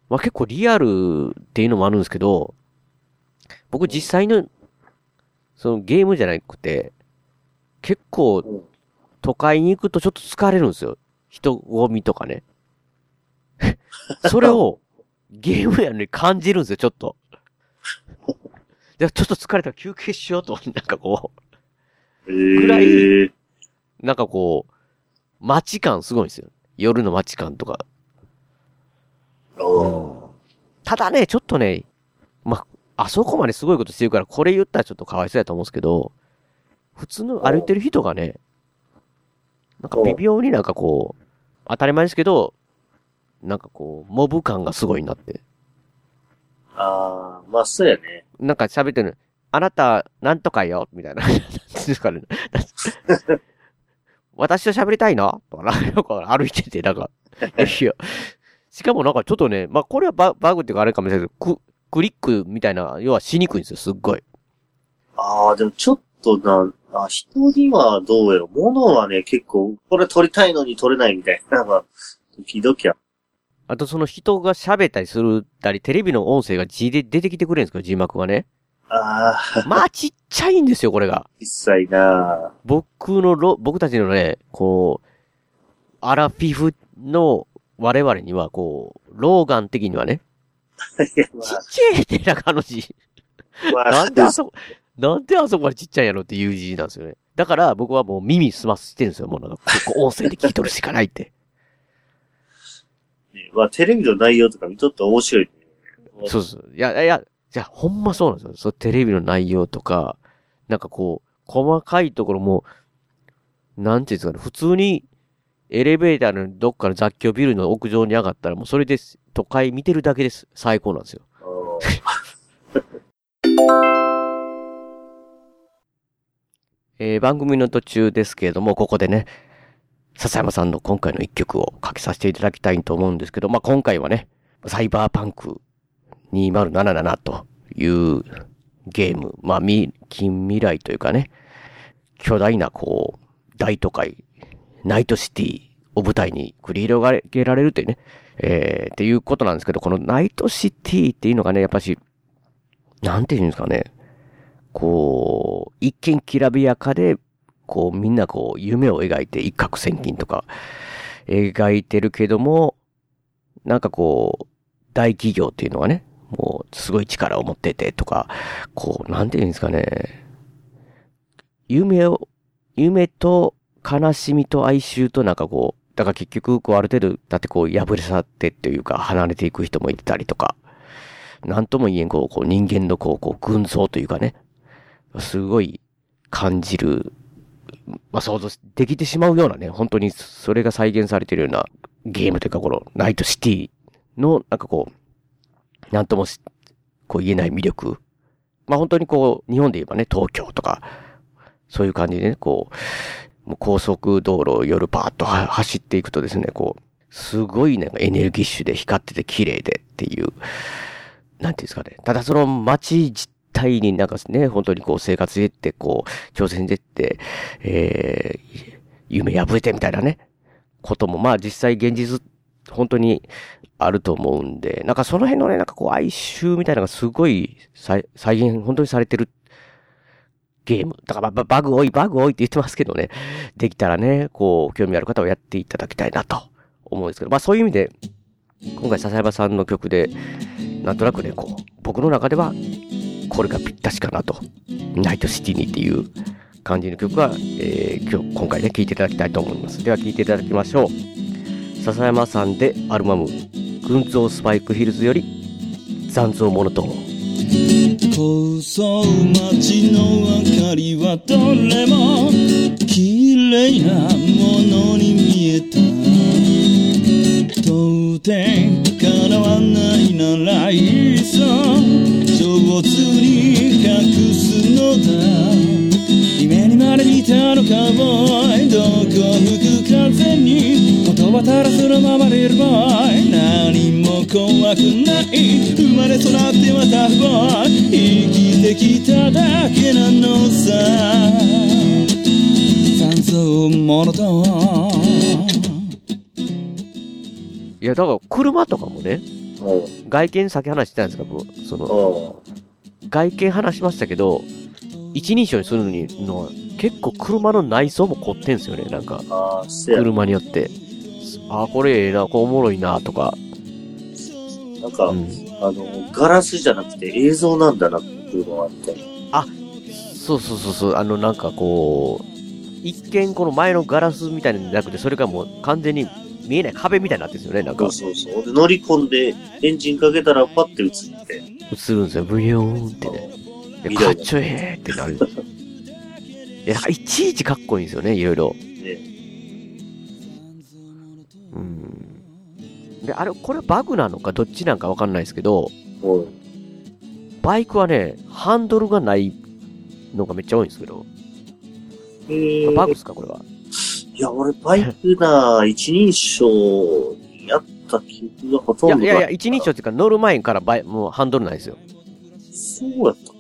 Speaker 2: まあ結構リアルっていうのもあるんですけど、僕実際の、そのゲームじゃなくて、結構、都会に行くとちょっと疲れるんですよ。人混みとかね。それを、ゲームやのに感じるんですよ、ちょっと。でちょっと疲れたら休憩しようと、なんかこう。ぐらい、なんかこう、街感すごいんですよ。夜の街感とか。ただね、ちょっとね、まあ、あそこまですごいことしてるから、これ言ったらちょっとかわいそうやと思うんですけど、普通の歩いてる人がね、なんか微妙になんかこう、当たり前ですけど、なんかこう、モブ感がすごいなって。
Speaker 3: ああ、まあそうやね。
Speaker 2: なんか喋ってる、あなた、なんとかよ、みたいな。ですかね。私と喋りたいの？とか、なんか歩いてて、なんか、いや、しかもなんかちょっとね、まあこれはババグっていうかあれかもしれないけど、ククリックみたいな、要はしにくいんですよ、すっごい。
Speaker 3: ああ、でもちょっとな、あ人にはどうやろ。物はね、結構、これ撮りたいのに撮れないみたいな、まあ、時々や。
Speaker 2: あとその人が喋ったりするたり、テレビの音声が字で出てきてくれるんですけど、字幕がね。
Speaker 3: ああ。
Speaker 2: まあちっちゃいんですよ、これが。
Speaker 3: 小さいな
Speaker 2: 僕のロ、僕たちのね、こう、アラフィフの我々には、こう、ローガン的にはね、
Speaker 3: いや、ま
Speaker 2: ちっちゃいってなあの字。
Speaker 3: まあ
Speaker 2: なんであそこ、なんであそこまでちっちゃいんやろっていう字なんですよね。だから僕はもう耳すましてるんですよ。もうなんか、ここ音声で聞いとるしかないって。
Speaker 3: まあ、テレビの内容とか見とって面白い、ね。
Speaker 2: そうそう。いや、いや、じゃあ、ほんまそうなんですよ。そう、テレビの内容とか、なんかこう、細かいところも、なんていうんですかね、普通に、エレベーターのどっかの雑居ビルの屋上に上がったら、もうそれです。都会見てるだけです。最高なんですよ。えー、番組の途中ですけれども、ここでね、笹山さんの今回の一曲をかけさせていただきたいと思うんですけど、まあ、今回はね、サイバーパンク2077というゲーム、まあ、近未来というかね、巨大なこう、大都会、ナイトシティを舞台に繰り広げられるというね、えー、っていうことなんですけど、このナイトシティっていうのがね、やっぱし、なんていうんですかね、こう、一見きらびやかで、こうみんなこう夢を描いて一攫千金とか描いてるけども、なんかこう、大企業っていうのはね、もうすごい力を持っててとか、こう、なんていうんですかね、夢を、夢と悲しみと哀愁となんかこう、だから結局、こう、ある程度、だってこう、破れ去ってっていうか、離れていく人もいたりとか、なんとも言えん、こう、こう人間のこう、こう、群像というかね、すごい感じるまあ、想像できてしまうようなね、本当にそれが再現されているようなゲームというか、このナイトシティの、なんかこう、なんともこう言えない魅力。まあ、本当にこう、日本で言えばね、東京とか、そういう感じでね、こう、もう高速道路を夜バーッと走っていくとですね、こう、すごいなんかエネルギッシュで光ってて綺麗でっていう、なんていうんですかね。ただその街自体になんかね、本当にこう生活でってこう、挑戦でって、えー、夢破れてみたいなね、こともまあ実際現実、本当にあると思うんで、なんかその辺のね、なんかこう哀愁みたいなのがすごい再再現、本当にされてるゲーム。だからバグ多い、バグ多いって言ってますけどね、できたらね、こう、興味ある方はやっていただきたいなと思うんですけど、まあそういう意味で、今回笹山さんの曲で、なんとなくね、こう、僕の中ではこれがぴったしかなと。ナイトシティにっていう感じの曲は、えー、今日、今回ね、聴いていただきたいと思います。では聴いていただきましょう。笹山さんでアルバム、群像スパイクヒルズより、残像モノトーン。
Speaker 11: 高層街の明かりはどれも綺麗なものに見えた到底叶わないならいっそたのかボーイどこ吹く風に言葉足らずのままでい。るボーイ何も怖くない生まれ育ってまたボーイ生きてきただけなのさ。残像ものと
Speaker 2: いや、だから車とかもね、外見先話してたんですか、その、外見話しましたけど、一人称にするのにの結構車の内装も凝ってんすよね、なんか。車によって。あ、これええな、これおもろいな、とか。
Speaker 3: なんか、うん、あの、ガラスじゃなくて映像なんだな、車はって。
Speaker 2: あ、そうそうそうそう、あの、なんかこう、一見この前のガラスみたいなんじゃなくて、それがもう完全に見えない壁みたいになってるんですよね、なんか。
Speaker 3: そうそうそう。で、乗り込んで、エンジンかけたらパッて映って。
Speaker 2: 映るんですよ、ブヨーンってね。かっちょええってなる。いや、いちいちかっこいいんですよね、いろいろ。ね、うん。で、あれ、これバグなのかどっちなんかわかんないですけど、バイクはね、ハンドルがないのがめっちゃ多いんですけど。
Speaker 3: えー、
Speaker 2: バグですか、これは？
Speaker 3: いや、俺、バイクな、一人称やった記憶がほとんど
Speaker 2: いやいや、一人称っていうか乗る前からバイもうハンドルないですよ。
Speaker 3: そうやった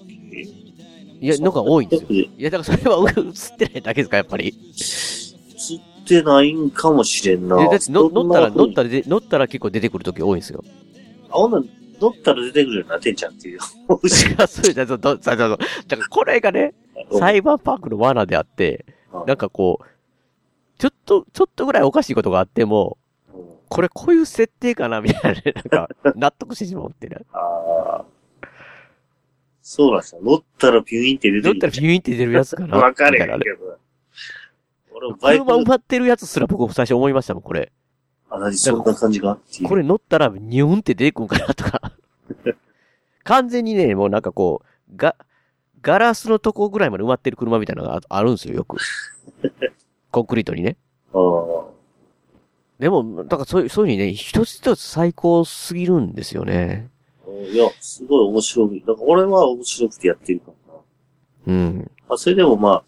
Speaker 2: いや、のが多いんですよ。いや、だからそれは 映ってないだけですか、やっぱり。
Speaker 3: 映ってないんかもしれんな。
Speaker 2: だって乗ったら、乗ったら、乗ったら結構出てくるとき多いんですよ。
Speaker 3: あ、ほんな乗ったら出てくるよなってんじゃんっていう。い
Speaker 2: や、そうだ、そうだ、だからこれがね、サイバーパークの罠であって、なんかこう、ちょっと、ちょっとぐらいおかしいことがあっても、これこういう設定かなみたいな、ね、なんか、納得してしまうってね。
Speaker 3: ああ。そうなんですよ。乗ったらピュインって出て
Speaker 2: る。乗ったらピュインって出るやつかな。
Speaker 3: わかれへんけど。
Speaker 2: 俺もバイク。車埋まってるやつすら僕最初思いましたもん、これ。
Speaker 3: あ、なにそんな感じが
Speaker 2: これ乗ったらニューンって出てくんかなとか。完全にね、もうなんかこう、が、ガラスのとこぐらいまで埋まってる車みたいなのがああるんですよ、よく。コンクリートにね。
Speaker 3: ああ。
Speaker 2: でも、だからそういう、そういうふうにね、一つ一つ最高すぎるんですよね。
Speaker 3: いや、すごい面白い。だから俺は面白くてやってるからな。
Speaker 2: うん。
Speaker 3: まあ、それでもまあ、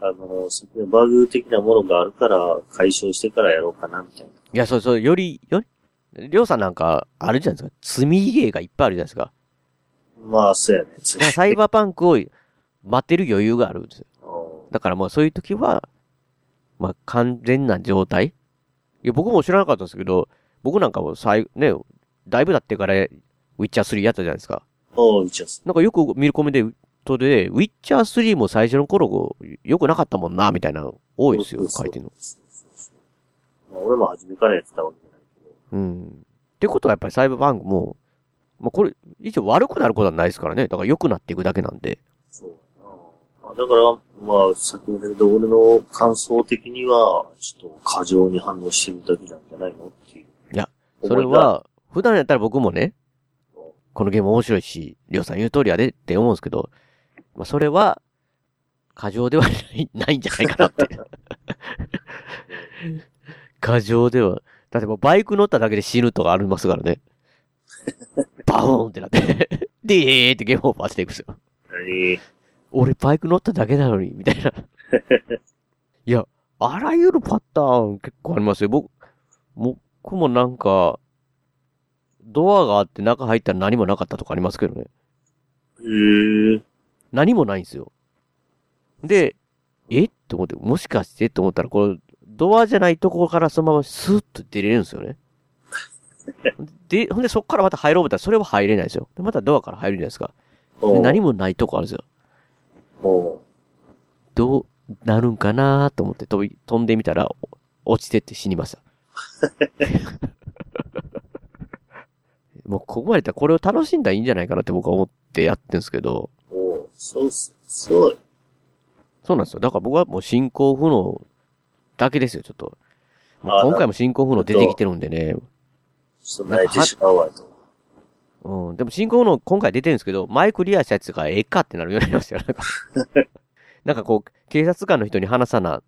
Speaker 3: あの、そこでバグ的なものがあるから、解消してからやろうかな、みたいな。
Speaker 2: いや、そうそう、より、より、りょうさんなんか、あるじゃないですか。積みゲーがいっぱいあるじゃないですか。
Speaker 3: まあ、そうやね。
Speaker 2: サイバーパンクを待ってる余裕があるんですよ。だからもうそういう時は、まあ完全な状態いや、僕も知らなかったんですけど、僕なんかも最、ね、だいぶ経ってから、ウィッチャー3やったじゃないですか。
Speaker 3: おウィッチャー
Speaker 2: なんかよく見るコメントで、ウィッチャー3も最初の頃、よくなかったもんな、みたいなの多いですよ、書いてるの。
Speaker 3: まあ、俺も初めからやってたわけじゃない
Speaker 2: うん。ってことはやっぱりサイバーパンクも、まあこれ、一応悪くなることはないですからね。だから良くなっていくだけなんで。
Speaker 3: まあだから、まあ、先ほど言俺の感想的には、ちょっと過剰に反応してるだけなんじゃないのっていう。
Speaker 2: いや、それは、普段やったら僕もね、このゲーム面白いし、りょうさん言う通りやでって思うんですけど、まあそれは、過剰ではない、ないんじゃないかなって。過剰では、だってもうバイク乗っただけで死ぬとかありますからね。バーンってなって。でーってゲームオーバーしていくんですよ。
Speaker 3: 何
Speaker 2: 俺バイク乗っただけなのに、みたいな。いや、あらゆるパターン結構ありますよ。僕、僕もなんか、ドアがあって中入ったら何もなかったとかありますけどね。
Speaker 3: へえ。
Speaker 2: 何もないんですよ。で、え？って思って、もしかしてって思ったら、これ、ドアじゃないところからそのままスーッと出れるんですよね。で、ほんでそっからまた入ろう思ったら、それは入れないですよ。で、またドアから入るじゃないですか。で、何もないとこあるんですよ。どうなるんかなと思って飛び、飛んでみたら、お落ちてって死にました。もうここまでいったらこれを楽しんだらいいんじゃないかなって僕は思ってやってんですけど。
Speaker 3: おそうっす。そう。
Speaker 2: そうなんですよ。だから僕はもう進行不能だけですよ、ちょっと。もう
Speaker 3: あ
Speaker 2: 今回も進行不能出てきてるんでね。
Speaker 3: そんなやってしまうわと。
Speaker 2: うん。でも進行の今回出てるんですけど、前クリアしたやつがええかってなるようになりましたよ。なんか なんかこう、警察官の人に話さな、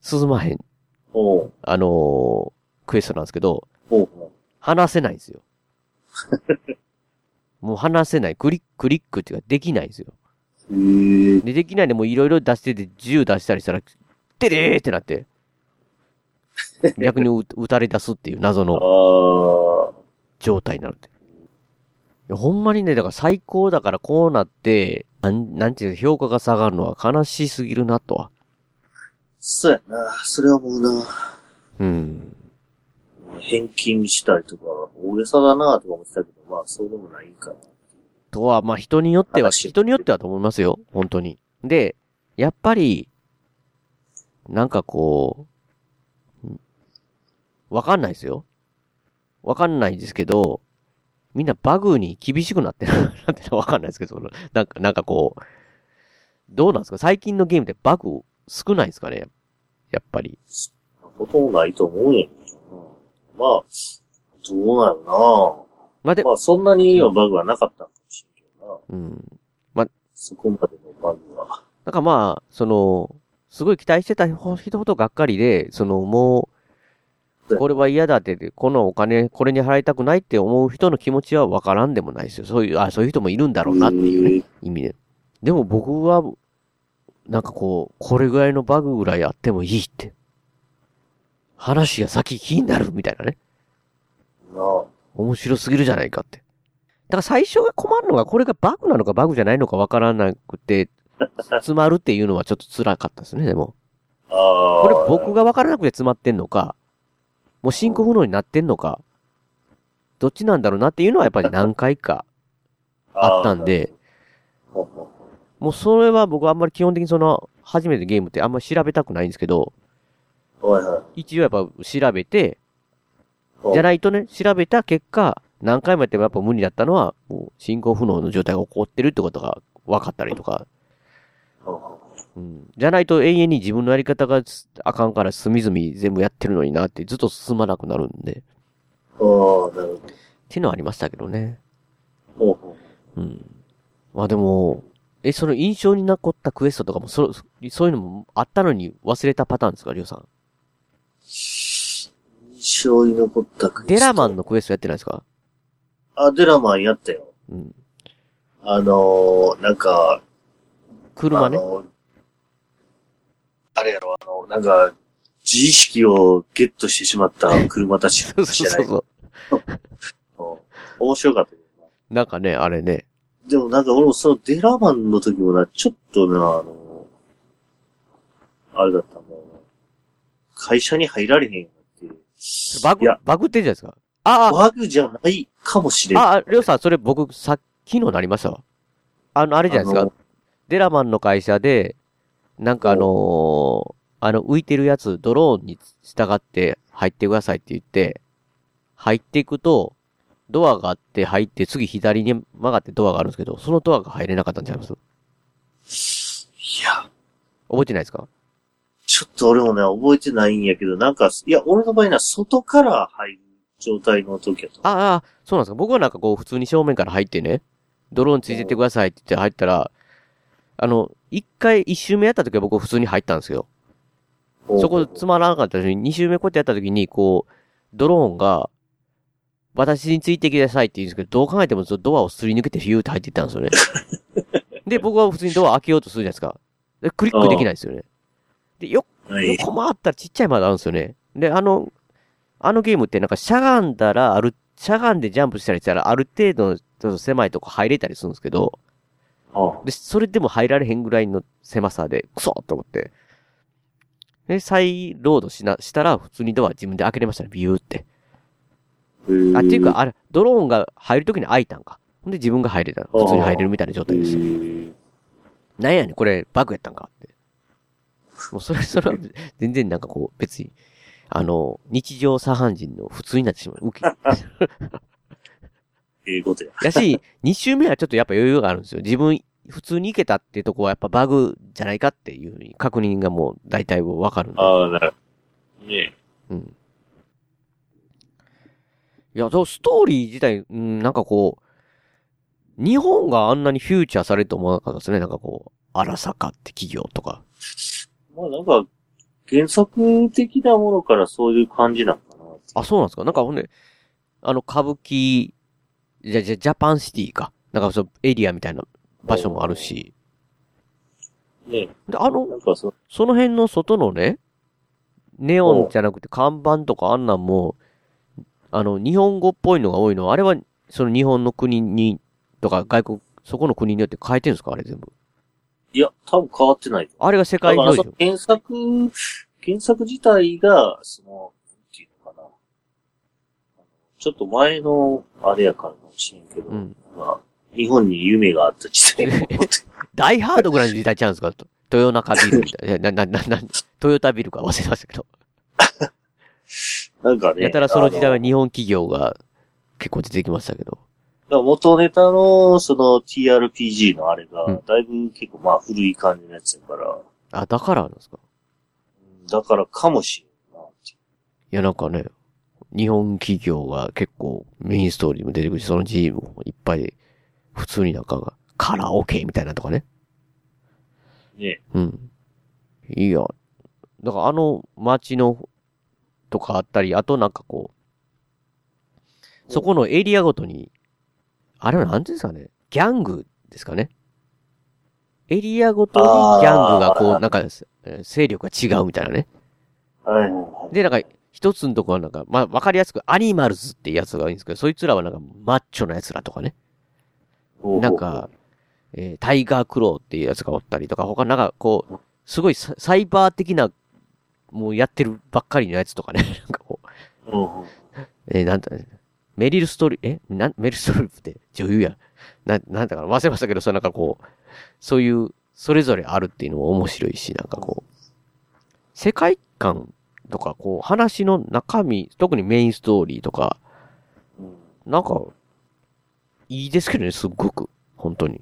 Speaker 2: 進まへん。あのークエストなんですけど、話せないんですよ。もう話せない。クリック、クリックっていうかできないんですよ。で、できないでもういろいろ出してて、銃出したりしたら、てれーってなって、逆に撃撃たれ出すっていう謎の状態になるって。いやほんまにね、だから最高だからこうなって、なん、なんていうか評価が下がるのは悲しすぎるなとは。
Speaker 3: そうやな。それはもうな。
Speaker 2: うん。
Speaker 3: 返金したりとか、大げさだなとか思ってたけど、まあ、そうでもないかな。
Speaker 2: とは、まあ人によっては、人によってはと思いますよ。本当に。で、やっぱり、なんかこう、んわかんないですよ。わかんないですけど、みんなバグに厳しくなってるなってわかんないですけど、なんか、なんかこう、どうなんですか？最近のゲームでバグ少ないですかね？やっぱり。
Speaker 3: ほとんどないと思うんやけ。まあ、どうなるな
Speaker 2: まあで、
Speaker 3: まあ、そんなにはバグはなかったかもしれんけどな。
Speaker 2: うん。まあ、
Speaker 3: そこまでのバグは。
Speaker 2: なんかまあ、その、すごい期待してた人ほどがっかりで、そのもう、これは嫌だって、このお金、これに払いたくないって思う人の気持ちはわからんでもないですよ。そういう、あ、そういう人もいるんだろうなっていうね、意味で。でも僕は、なんかこう、これぐらいのバグぐらいあってもいいって。話が先気になるみたいなね。面白すぎるじゃないかって。だから最初が困るのが、これがバグなのかバグじゃないのかわからなくて、詰 まるっていうのはちょっと辛かったですね、でも。これ僕がわからなくて詰まってんのか、もう進行不能になってんのか、どっちなんだろうなっていうのはやっぱり何回か あったんで、もうそれは僕はあんまり基本的にその、初めてゲームってあんまり調べたくないんですけど、
Speaker 3: はいはい。
Speaker 2: 一応やっぱ調べて、じゃないとね、調べた結果、何回もやってもやっぱ無理だったのは、もう進行不能の状態が起こってるってことが分かったりとか、うん。じゃないと永遠に自分のやり方があかんから隅々全部やってるのになってずっと進まなくなるんで。
Speaker 3: ああ、なるほど。
Speaker 2: っていうのはありましたけどね。
Speaker 3: ほうほ
Speaker 2: うん。まあでも、え、その印象に残ったクエストとかも、そ、そういうのもあったのに忘れたパターンですか、りょうさん？
Speaker 3: 印象に残ったクエスト
Speaker 2: デラマンのクエストやってないですか？
Speaker 3: あ、デラマンやったよ。
Speaker 2: うん。
Speaker 3: あのー、なんか、
Speaker 2: 車ね？
Speaker 3: あ。のあれやろ、あの、なんか、自意識をゲットしてしまった 車たち
Speaker 2: そうそうそうそ う。
Speaker 3: 面白かったけど
Speaker 2: なんかね、あれね。
Speaker 3: でもなんか俺もそのデラマンの時もな、ちょっとな、あの、あれだったもん。会社に入られへん
Speaker 2: バグ、バグってんじゃないですか？ああ、
Speaker 3: バグじゃないかもしれん。
Speaker 2: ああ、りょうさん、それ僕、さ、昨日なりましたわ。あの、あれじゃないですか？デラマンの会社で、なんかあのーあの、浮いてるやつ、ドローンに従って入ってくださいって言って、入っていくと、ドアがあって入って、次左に曲がってドアがあるんですけど、そのドアが入れなかったんちゃいます？
Speaker 3: いや、
Speaker 2: 覚えてないですか？
Speaker 3: ちょっと俺もね、覚えてないんやけど、なんか、いや、俺の場合な、外から入る状態の時やと。
Speaker 2: ああ、そうなんですか？僕はなんかこう、普通に正面から入ってね、ドローンついてってくださいって言って入ったら、あの、一回、一周目やった時は僕普通に入ったんですよ。そこつまらなかったし、二周目こうやってやった時に、こう、ドローンが、私についてきてくださいって言うんですけど、どう考えてもドアをすり抜けてフィューって入っていったんですよね。で、僕は普通にドア開けようとするじゃないですか。で、クリックできないですよね。で、よ、
Speaker 3: はい
Speaker 2: 横回ったらちっちゃい窓あるんですよね。で、あの、あのゲームってなんかしゃがんだら、ある、しゃがんでジャンプしたりしたら、ある程度のちょっと狭いとこ入れたりするんですけど、で、それでも入られへんぐらいの狭さで、クソーと思って。で、再ロードしな、したら、普通にドア自分で開けれましたね、ビューって。あ、っていうか、あれ、ドローンが入るときに開いたんか。ほんで自分が入れた。普通に入れるみたいな状態でした。なんやねん、これ、バグやったんかって。もうそれ、それは、全然なんかこう、別に、あの、日常茶飯人の普通になってしまう。ウケ。
Speaker 3: ええことや。
Speaker 2: やし、2周目はちょっとやっぱ余裕があるんですよ。自分、普通に行けたっていうとこはやっぱバグじゃないかっていうふうに確認がもう大体わかるんで。
Speaker 3: ああ、なるほど。ね
Speaker 2: うん。いや、そうストーリー自体、うん、なんかこう、日本があんなにフューチャーされると思わなかったですね。なんかこう、荒坂って企業とか。
Speaker 3: まあなんか、原作的なものからそういう感じなのかな。
Speaker 2: あ、そうなんですかなんかほんで、あの、歌舞伎、じゃ、じゃ、ジャパンシティか。なんかそう、エリアみたいな場所もあるし。
Speaker 3: ね
Speaker 2: で、あの、
Speaker 3: なんかそ
Speaker 2: その辺の外のね、ネオンじゃなくて看板とかあんなんも、あの、日本語っぽいのが多いのは、あれは、その日本の国に、とか外国、そこの国によって変えてるんですか？あれ全部。
Speaker 3: いや、多分変わってない。
Speaker 2: あれが世界
Speaker 3: だから
Speaker 2: の
Speaker 3: その原作、原作自体が、その、なんていうのかな。ちょっっと前の、あれやからかもしれんけど、まあ、日本に夢があった時代の
Speaker 2: ダイハードぐらいの時代ちゃうんですか？と豊中ビルみたいな。な、な、な、な、トヨタビルか忘れましたけど。
Speaker 3: なんかね。
Speaker 2: やたらその時代は日本企業が結構出てきましたけど。
Speaker 3: だから元ネタの、その TRPG のあれが、だいぶ結構まあ古い感じのやつやから、
Speaker 2: あ、だからなんですか？
Speaker 3: だからかもし
Speaker 2: いや、なんかね、日本企業が結構メインストーリーにも出てくるし、その G もいっぱい、普通になんかが、カラオケみたいなとかね。
Speaker 3: れん。ね。
Speaker 2: うん。いや、だからあの街の、とかあったり、あとなんかこう、そこのエリアごとに、あれは何ていうんですかね、ギャングですかね？エリアごとにギャングがこう、なんか、えー勢力が違うみたいなね。
Speaker 3: はいは
Speaker 2: で、なんか、一つのとこはなんか、まあ、わかりやすく、アニマルズってやつがいいんですけど、そいつらはなんか、マッチョなやつらとかね。なんか、えータイガークローっていうやつがおったりとか、他なんか、こう、すごいササイバー的な、もうやってるばっかりのやつとかね。なんかこう、えーなんだ、メリルストリ、え？なん、メリルストリップって女優や。な、なんだかな？忘れましたけど、そのなんかこう、そういう、それぞれあるっていうのも面白いし、なんかこう、世界観とか、こう、話の中身、特にメインストーリーとか、なんか、いいですけどね、すっごく。本当に。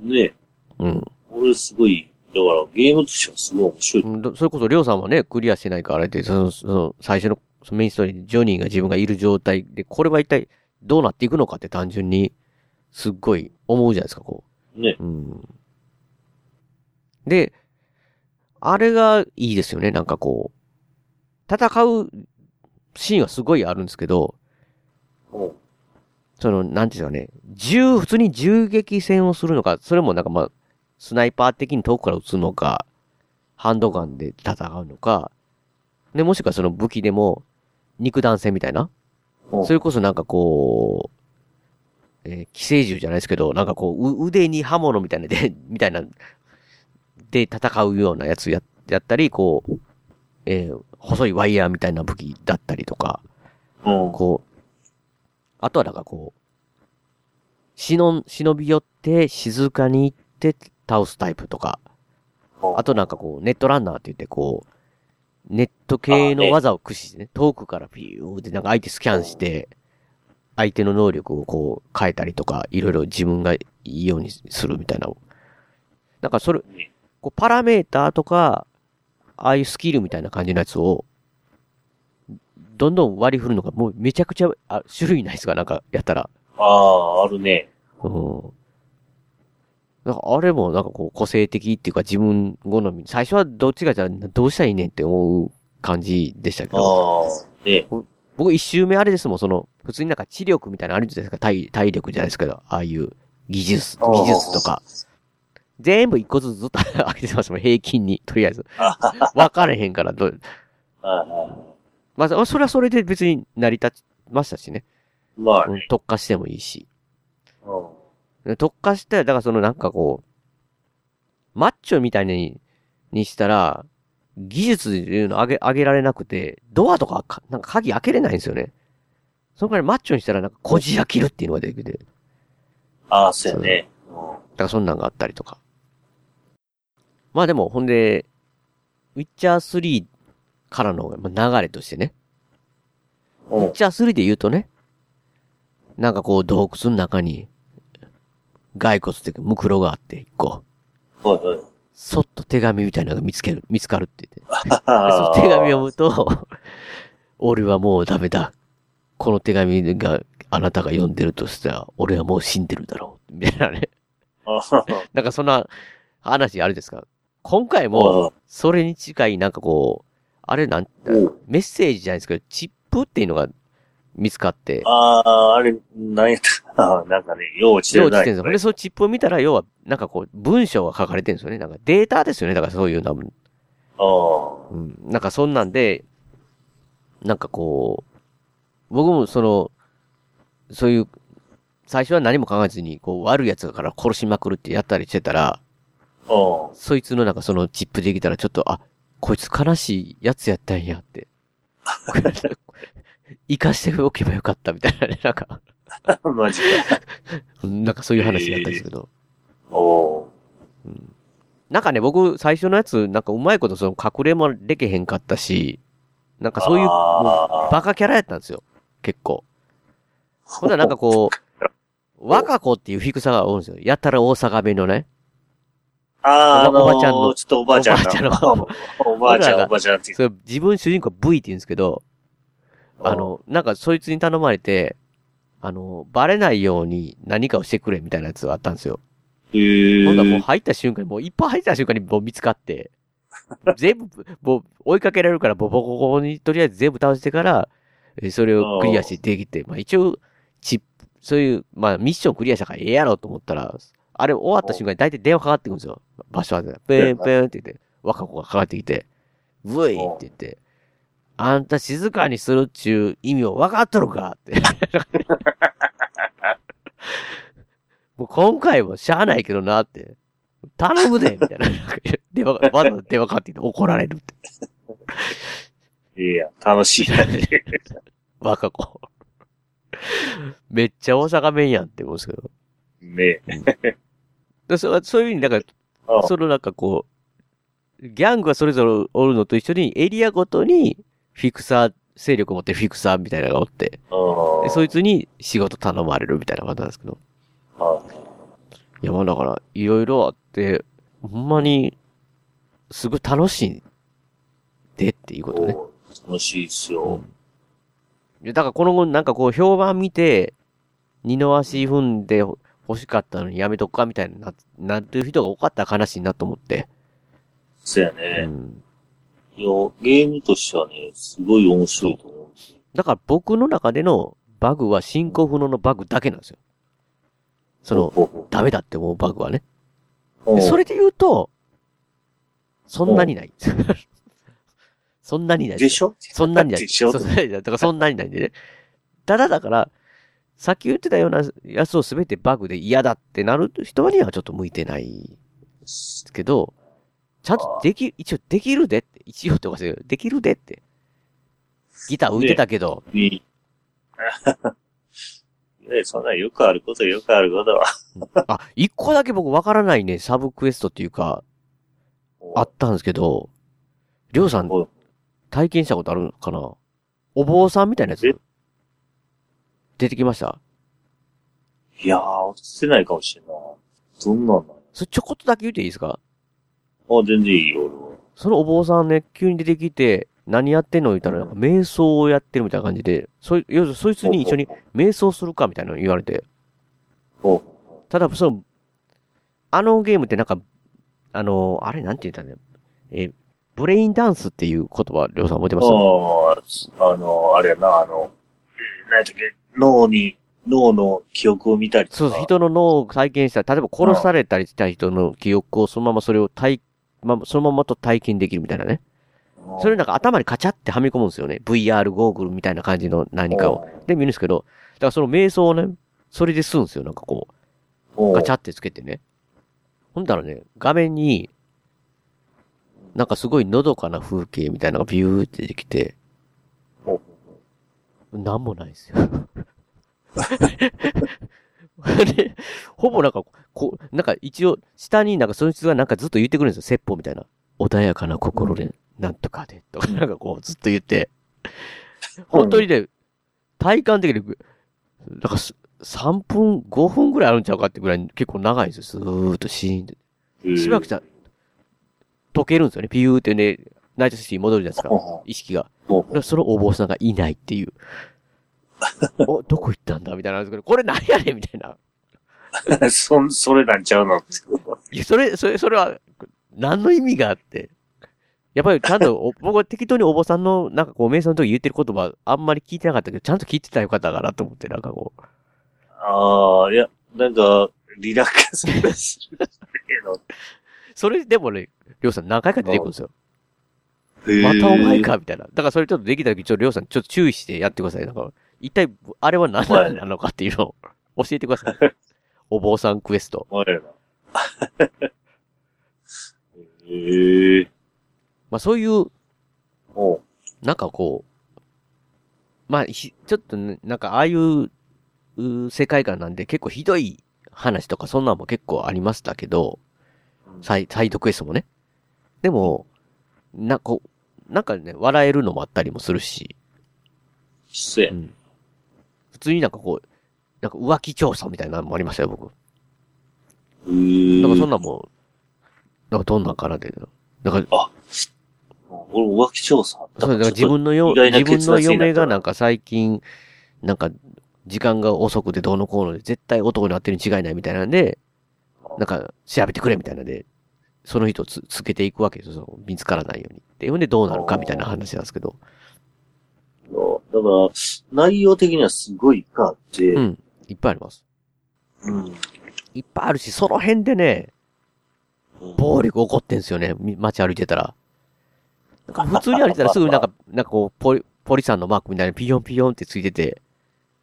Speaker 3: ね。
Speaker 2: うん。
Speaker 3: 俺すごい、だからゲームとしてはすごい面白い。
Speaker 2: うんどそれこそ、りょうさんはね、クリアしてないからあれで、その、その、最初のそのメインストーリーでジョニーが自分がいる状態で、これは一体どうなっていくのかって単純にすっごい思うじゃないですか、こ
Speaker 3: う。ね。
Speaker 2: うん。で、あれがいいですよね、なんかこう。戦うシーンはすごいあるんですけど、
Speaker 3: うん。
Speaker 2: その、なんていうんですかね、銃、普通に銃撃戦をするのか、それもなんかまあ、スナイパー的に遠くから撃つのか、ハンドガンで戦うのか、で、もしくはその武器でも、肉弾戦みたいな、
Speaker 3: う。ん
Speaker 2: それこそなんかこう、えー寄生獣じゃないですけど、なんかこう、う腕に刃物みたいなで、みたいな、で戦うようなやつや、やったり、こう、えー細いワイヤーみたいな武器だったりとか、
Speaker 3: う。ん。
Speaker 2: こう、あとはなんかこう、忍ん、忍び寄って静かに行って倒すタイプとか、あとなんかこう、ネットランナーって言ってこう、ネット系の技を駆使してね、遠くからピューってなんか相手スキャンして、相手の能力をこう変えたりとか、いろいろ自分がいいようにするみたいな。なんかそれ、こうパラメーターとか、ああいうスキルみたいな感じのやつを、どんどん割り振るのがもうめちゃくちゃあ種類ないですか？なんかやったら。
Speaker 3: ああ、あるね。
Speaker 2: うん。なんかあれもなんかこう個性的っていうか自分好み。最初はどっちがじゃあどうしたらいいねんって思う感じでしたけど。
Speaker 3: ああ、ね。
Speaker 2: 僕一周目あれですもん、その、普通になんか知力みたいなのあるじゃないですか。体、体力じゃないですけど、ああいう技術、技術とか。全部一個ずつずっと上げてますもん、平均に、とりあえず。分かれへんから、どう。まあ、それはそれで別に成り立ちましたしね。
Speaker 3: まあ
Speaker 2: うん特化してもいいし。
Speaker 3: うん。
Speaker 2: で特化して、だからそのなんかこう、マッチョみたいに、にしたら、技術でいうの上げ、上げられなくて、ドアとかか、なんか鍵開けれないんですよね。そのからいマッチョにしたらなんか、こじ開けるっていうのができて。
Speaker 3: ああ、そうやね。
Speaker 2: だからそんなんがあったりとか。まあでも、ほんで、ウィッチャー3からのまあ流れとしてね。ウィッチャー3で言うとね、なんかこう洞窟の中に、骸骨っていうか、ムクロがあって、一個。
Speaker 3: はいはい。
Speaker 2: そっと手紙みたいなのが見つける、見つかるって言って。でそ手紙を読むと、俺はもうダメだ。この手紙があなたが読んでるとしたら、俺はもう死んでるだろう。みたいなね。なんかそんな話あるですか今回も、それに近い、なんかこう、あれなん、メッセージじゃないですけど、チップっていうのが見つかって、
Speaker 3: ああ、あれ、なんやった？かな。なんかね、よう落ちてるな。
Speaker 2: よう落ちてるんですよ。で、そのチップを見たら、要は、なんかこう、文章が書かれてるんですよね。なんかデータですよね。だからそういうのは。
Speaker 3: あ
Speaker 2: うん。なんかそんなんで、なんかこう、僕もその、そういう、最初は何も考えずに、こう、悪い奴だから殺しまくるってやったりしてたら、
Speaker 3: あ。
Speaker 2: そいつのなんかそのチップできたらちょっと、あ、こいつ悲しいやつやったんやって。生かしておけばよかったみたいなね、なんか。
Speaker 3: マジ
Speaker 2: か。なんかそういう話やったんですけど。
Speaker 3: お
Speaker 2: なんかね、僕、最初のやつ、なんかうまいことその隠れもできへんかったし、なんかそういう、もうバカキャラやったんですよ。結構。ほんならなんかこう、若子っていうフィクサーがおるんですよ。やったら大阪弁のね。
Speaker 3: ああ、
Speaker 2: おばちゃんの。
Speaker 3: ちょっとおばあちゃん
Speaker 2: おばあちゃんの。
Speaker 3: おばあちゃんおばあちゃんっていう
Speaker 2: それ自分主人公 V って言うんですけど、あの、なんかそいつに頼まれて、あの、バレないように何かをしてくれみたいなやつがあったんですよ。
Speaker 3: へ
Speaker 2: ほんだらもう入った瞬間に、もういっぱい入った瞬間にもう見つかって、全部、もう追いかけられるから、ボコボコにとりあえず全部倒してから、えそれをクリアしてできて、まあ一応、チップ、そういう、まあミッションクリアしたからええやろと思ったら、あれ終わった瞬間に大体電話かかってくるんですよ。場所はね。ペンペンって言って、若子がかかってきて、ブイって言って、あんた静かにするっちゅう意味を分かっとるかって。もう今回もしゃあないけどなって。頼むでみたいな。電話が、わざわざ電話かかってきて怒られるって。
Speaker 3: いや、楽しいな。
Speaker 2: 若子。めっちゃ大阪弁やんって思うんですけど。
Speaker 3: ね
Speaker 2: でそそういうふうになんか、そのなんかこう、ギャングがそれぞれおるのと一緒にエリアごとにフィクサー、勢力を持ってるフィクサーみたいなのがおって、でそいつに仕事頼まれるみたいな感じなんですけど。いや、まあだから、いろいろあって、ほんまに、すごい楽しいでっていうことね。
Speaker 3: 楽しいっすよ。
Speaker 2: いやだからこの後なんかこう評判見て、二の足踏んで欲欲しかったのにやめとくかみたいにな、なってる人が多かったら悲しいなと思って。
Speaker 3: そうやね。いや、ゲームとしてはね、すごい面白いと思う。
Speaker 2: だから僕の中でのバグは進行不能のバグだけなんですよ。その、ダメだって思うバグはね。でそれで言うと、そんなにない。そんなにない。
Speaker 3: でしょ？
Speaker 2: そんなにない。
Speaker 3: でしょ？
Speaker 2: だからそんなにないんでね。ただだから、さっき言ってたようなやつをすべてバグで嫌だってなる人にはちょっと向いてないですけど、ちゃんとでき、一応できるでって、一応とかせよ。できるでって。ギター浮いてたけど、
Speaker 3: いい。ねそんなよくあることよくあることは。
Speaker 2: あ、一個だけ僕わからないね、サブクエストっていうか、あったんですけど、りょうさん、体験したことあるかな？お坊さんみたいなやつ。出てきました？
Speaker 3: いやー、してないかもしれんな。い。どんなんだ
Speaker 2: それちょこっとだけ言っていいですか？
Speaker 3: あ、全然いいよ、俺は。
Speaker 2: そのお坊さんね、急に出てきて、何やってんの？言ったら、なんか瞑想をやってるみたいな感じで、そい、要するにそいつに一緒に瞑想するかみたいなの言われて。ただ、その、あのゲームってなんか、あの、あれなんて言ったんだよ。えーブレインダンスっていう言葉、りょうさん覚えてます？
Speaker 3: ああ、あの、あれやな、あの、えー何やったっけ、脳に、脳の記憶を見たりとか。
Speaker 2: そうそう、人の脳を体験した、例えば殺されたりした人の記憶をそのままそれを体、ま、そのままと体験できるみたいなね。それなんか頭にカチャってはめ込むんですよね。VR ゴーグルみたいな感じの何かを。で見るんですけど、だからその瞑想をね、それでするんですよ。なんかこう。ガチャってつけてね。ほんだらね、画面に、なんかすごいのどかな風景みたいなのがビューって出てきて、なんもないですよ。で、ほぼなんか、こう、なんか一応、下になんかその人がなんかずっと言ってくるんですよ。説法みたいな。穏やかな心で、なんとかで、とか、なんかこう、ずっと言って。本当にね、体感的に、なんかす3分、5分ぐらいあるんちゃうかってぐらい結構長いんですよ。スーッとシーンで。しばらくしたら、溶けるんですよね。ピューってね、ナイトシティに戻るじゃないですか。意識が。そのお坊さんがいないっていう。お、どこ行ったんだ？みたいなんですけど、これ何やねん？みたいな。
Speaker 3: そ、それなんちゃうの？
Speaker 2: いや、それ、それ、それは、何の意味があって。やっぱりちゃんとお、僕は適当にお坊さんの、なんかこう、瞑想の時言ってる言葉、あんまり聞いてなかったけど、ちゃんと聞いてたらよかったかなと思って、なんかこう。
Speaker 3: ああ、いや、なんか、リラックスするけど。
Speaker 2: それでもね、りょうさん何回か出てくるんですよ。またお前かみたいな。だからそれちょっとできた時、ちょっとりょうさんちょっと注意してやってください。なんか、一体、あれは何なのかっていうのを教えてください。お坊さんクエスト。
Speaker 3: へえ。
Speaker 2: まあそういう、なんかこう、まあ、ひちょっとね、なんかああいう、う世界観なんで結構ひどい話とかそんなんも結構ありましたけど、サイサイドクエストもね。でも、な、こう、なんかね、笑えるのもあったりもするし。
Speaker 3: そうや。
Speaker 2: 普通になんかこう、なんか浮気調査みたいなのもありましたよ、僕。
Speaker 3: へー
Speaker 2: なんかそんなんも、なんかどんなんかなで。なんか、
Speaker 3: あ、俺浮気調査
Speaker 2: そう、だから自分のよ、自分の嫁がなんか最近、なんか、時間が遅くてどうのこうので、絶対男になってるに違いないみたいなんで、なんか、調べてくれみたいなんで、その人をつ、つけていくわけですよ、見つからないように。で、ほんでどうなるかみたいな話なんですけど。
Speaker 3: だから、内容的にはすごいいっぱいあって、
Speaker 2: うん。いっぱいあります。
Speaker 3: うん。
Speaker 2: いっぱいあるし、その辺でね、暴力起こってんすよね、み街歩いてたら。なんか普通に歩いてたらすぐなんか、なんかこう、ポリ、ポリさんのマークみたいにピヨンピヨンってついてて、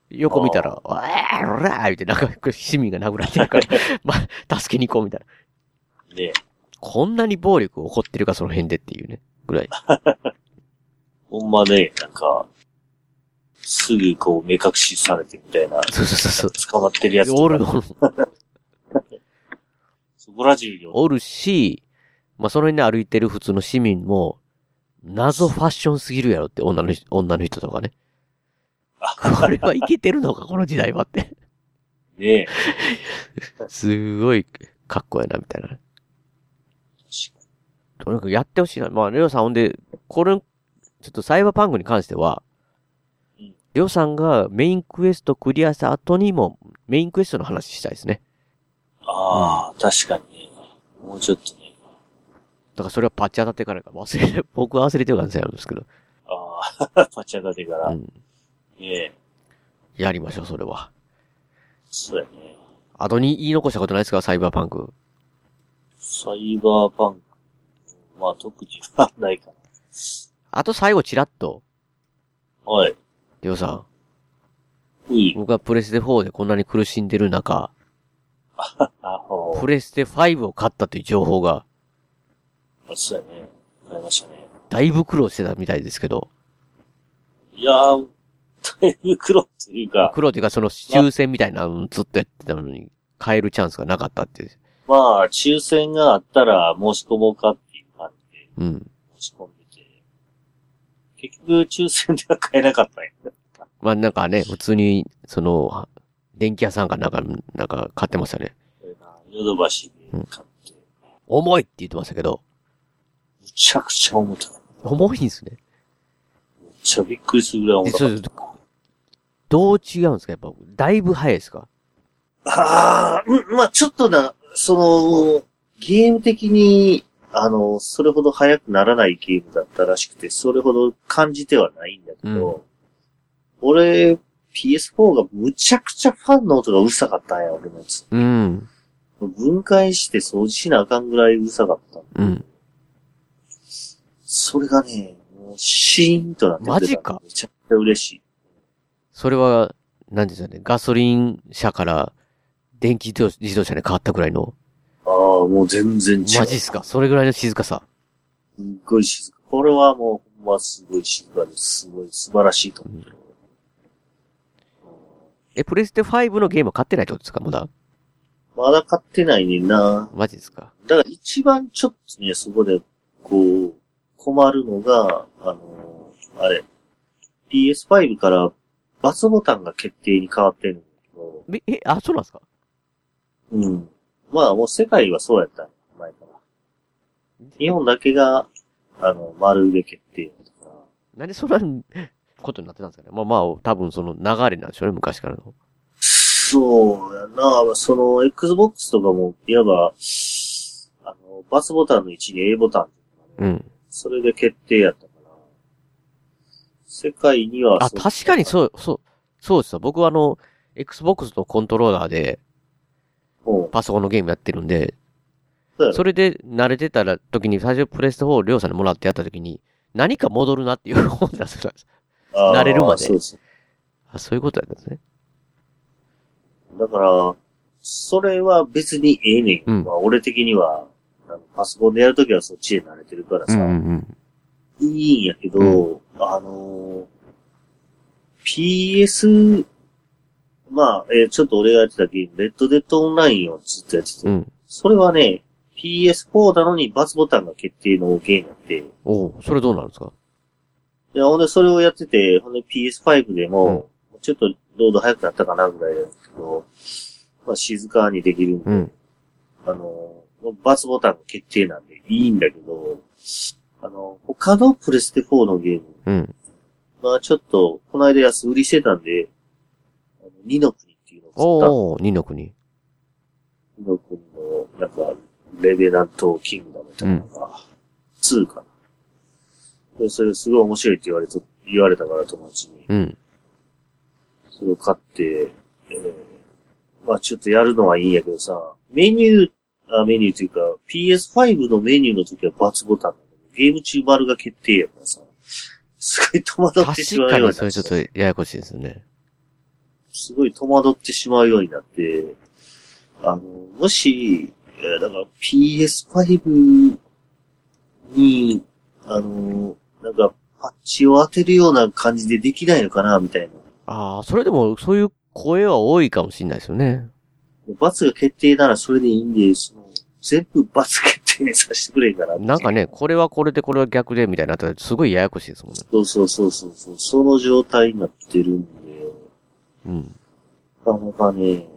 Speaker 2: 横見たら、おえー、おらー言って、なんか、市民が殴られてるから、まあ、助けに行こうみたいな。
Speaker 3: ね
Speaker 2: こんなに暴力起こってるか、その辺でっていうね、ぐらい。
Speaker 3: ほんまね、なんか、すぐこう目隠しされてみたいな。
Speaker 2: そうそうそう。
Speaker 3: 捕まってるやつ。
Speaker 2: おるおる。
Speaker 3: そこら中に
Speaker 2: おるし、まあ、その辺で歩いてる普通の市民も、謎ファッションすぎるやろって、女の人、女の人とかね。これはいけてるのか、この時代はって。
Speaker 3: ねえ。
Speaker 2: すごい、かっこええな、みたいなね。とにかくやってほしいな。まあ、レオさんほんで、これ、ちょっとサイバーパンクに関しては、レオさんがメインクエストクリアした後にも、メインクエストの話したいですね。
Speaker 3: ああ、確かにね。もうちょっとね。
Speaker 2: だからそれはパッチ当たってからか忘れ、僕は忘れてるからなんですけど。
Speaker 3: ああ、パチャガでから。
Speaker 2: うん。
Speaker 3: ええ
Speaker 2: やりましょう、それは。
Speaker 3: そうやね。
Speaker 2: あとに言い残したことないですか？サイバーパンク。
Speaker 3: サイバーパンク。まあ、特にはないか
Speaker 2: あと最後チラッと、
Speaker 3: な。はい。
Speaker 2: りょうさん。
Speaker 3: いい。
Speaker 2: 僕がプレステ4でこんなに苦しんでる中、プレステ5を買ったという情報が、
Speaker 3: う。そうやね。買いましたね。
Speaker 2: だいぶ苦労してたみたいですけど、
Speaker 3: いやー、だいぶ苦労というか、
Speaker 2: 苦労というかその抽選みたいなのずっとやってたのに、買えるチャンスがなかったっていう。
Speaker 3: まあ、抽選があったら申し込もうかっていう感じで
Speaker 2: うん。
Speaker 3: 申し込ん結局抽選では買えなかったんや。
Speaker 2: まあなんかね、普通に、その、電気屋さんかなんか、なんか買ってましたね。
Speaker 3: ヨドバシで買って、
Speaker 2: 重いって言ってましたけど、
Speaker 3: むちゃくちゃ重たい。
Speaker 2: 重いんですね。
Speaker 3: めっちゃびっくりするぐらい重たか
Speaker 2: どう違うんですか？やっぱ、だいぶ早いですか？
Speaker 3: た。ああ、うん、まあちょっとな、その、ゲーム的に、あの、それほど速くならないゲームだったらしくて、それほど感じてはないんだけど、俺、PS4 がむちゃくちゃファンの音がうるさかったんや、俺のやつ。
Speaker 2: うん。
Speaker 3: 分解して掃除しなあかんぐらいうるさかった。
Speaker 2: うん。
Speaker 3: それがね、もうシーンとなってて
Speaker 2: マジか
Speaker 3: めちゃくちゃ嬉しい。
Speaker 2: それは、なんですよね。ガソリン車から電気自動車に変わったぐらいの。
Speaker 3: ああ、もう全然違う。
Speaker 2: マジっすか？それぐらいの静かさ。
Speaker 3: すっごい静か。これはもう、ほんますごい静かです。すごい素晴らしいと思う。
Speaker 2: え、プレステ5のゲームは買ってないってことですか？まだ？
Speaker 3: まだ買ってないねんな。
Speaker 2: マジですか？
Speaker 3: だから一番ちょっとね、そこで、こう、困るのが、あのーあれ、PS5 からバツボタンが決定に変わってるんだけど、
Speaker 2: え、え、あ、そうなんですか？
Speaker 3: うん。まあもう世界はそうやった、前から。日本だけが、あの、丸で決定やったから。
Speaker 2: なんでそんなことになってたんですかね？まあまあ、多分その流れなんでしょうね、昔からの。
Speaker 3: そうやな、その、Xbox とかも、いわば、あの、バツボタンの位置に A ボタン。
Speaker 2: うん。
Speaker 3: それで決定やったから。世界には
Speaker 2: あ、確かにそう、そう、そうですよ。僕はあの、Xbox のコントローラーで、パソコンのゲームやってるんで、それで慣れてたら時に最初プレステ4をりょうさんにもらってやった時に、何か戻るなっていう思ったんです慣れるまで。
Speaker 3: そうそう。
Speaker 2: あそういうことやったんですね。
Speaker 3: だから、それは別にええねん。まあ、俺的には、パソコンでやるときはそっちで慣れてるからさ、
Speaker 2: うんうん
Speaker 3: いいんやけど、あのー PS、まあ、えーちょっと俺がやってたゲーム、レッドデッドオンラインをずっとやってて、
Speaker 2: うん。
Speaker 3: それはね、PS4 なのにバツボタンが決定のゲームやって、
Speaker 2: おうそれどうなるんですか？
Speaker 3: いや、ほんでそれをやってて、ほんで PS5 でも、ちょっとロード早くなったかなぐらいだけど、まあ静かにできるんで、
Speaker 2: うん。
Speaker 3: あの、バツボタンが決定なんでいいんだけど、あの、他のプレステ4のゲーム、
Speaker 2: うん。
Speaker 3: まあちょっと、この間安売りしてたんで、二の国っていうのを使っ
Speaker 2: おお二の国。
Speaker 3: た、二の国の、なんか、レベナントキングダムみたいなのが、2かな。で、それすごい面白いって言われと、言われたから友達に。
Speaker 2: うん。
Speaker 3: それを買って、えーまあちょっとやるのはいいんやけどさ、メニュー、あメニューというか、PS5 のメニューの時はバツボタンだけどゲーム中丸が決定やからさ、すごい戸惑ってしまうようにな
Speaker 2: 確かにそれちょっとややこしいですね。
Speaker 3: すごい戸惑ってしまうようになって、あの、もし、えーだから PS5 に、あの、なんかパッチを当てるような感じでできないのかな、みたいな。
Speaker 2: ああ、それでもそういう声は多いかもしれないですよね。
Speaker 3: 罰が決定ならそれでいいんで、その、全部罰決定させてくれんかな。
Speaker 2: なんかね、これはこれでこれは逆でみたいになったらすごいややこしいですもんね。
Speaker 3: そうそうそうそうそう、その状態になってるんで、
Speaker 2: うん。
Speaker 3: なかなかね、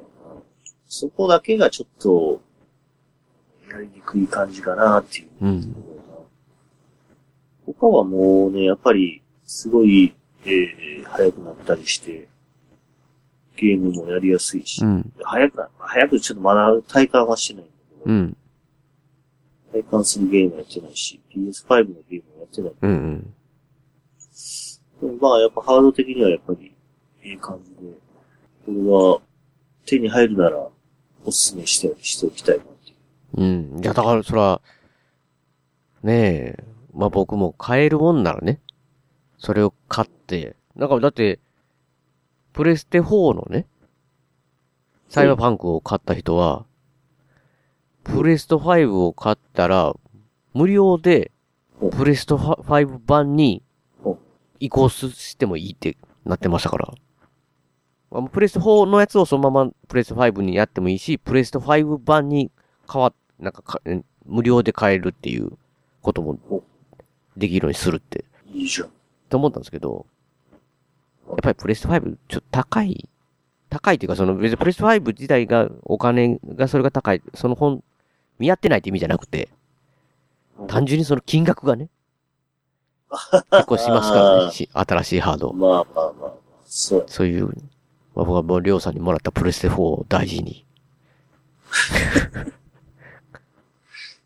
Speaker 3: そこだけがちょっと、やりにくい感じかなっていう。
Speaker 2: うん。
Speaker 3: 他はもうね、やっぱり、すごい、えー、早くなったりして、ゲームもやりやすいし。
Speaker 2: うん。
Speaker 3: 早くな、早くちょっとまだ体感はしてないんだけど、
Speaker 2: うん。
Speaker 3: 体感するゲームやってないし、PS5 のゲームもやってない。
Speaker 2: うんうん。
Speaker 3: でもまあやっぱハード的にはやっぱりいい感じで、これは手に入るならおすすめしてしておきたいなっていう。
Speaker 2: うん。いや、だから、そら、ねえ、まあ僕も買えるもんならね、それを買って、なんかだって、プレステ4のね、サイバーパンクを買った人は、プレスト5を買ったら、無料で、プレスト5版に移行してもいいってなってましたから。あプレステ4のやつをそのままプレステ5にやってもいいし、プレステ5版に変わっ、なんかか、え無料で買えるっていうこともできるようにするって。
Speaker 3: いいじゃん。
Speaker 2: と思ったんですけど、やっぱりプレステ5ちょっと高い。高いっていうか、その別にプレステ5自体がお金がそれが高い、その本、見合ってないって意味じゃなくて、単純にその金額がね、結構しますからね、し新しいハード。
Speaker 3: まあまあまあ、そう。
Speaker 2: そういう、まあ、僕はもうりょうさんにもらったプレステ4を大事に。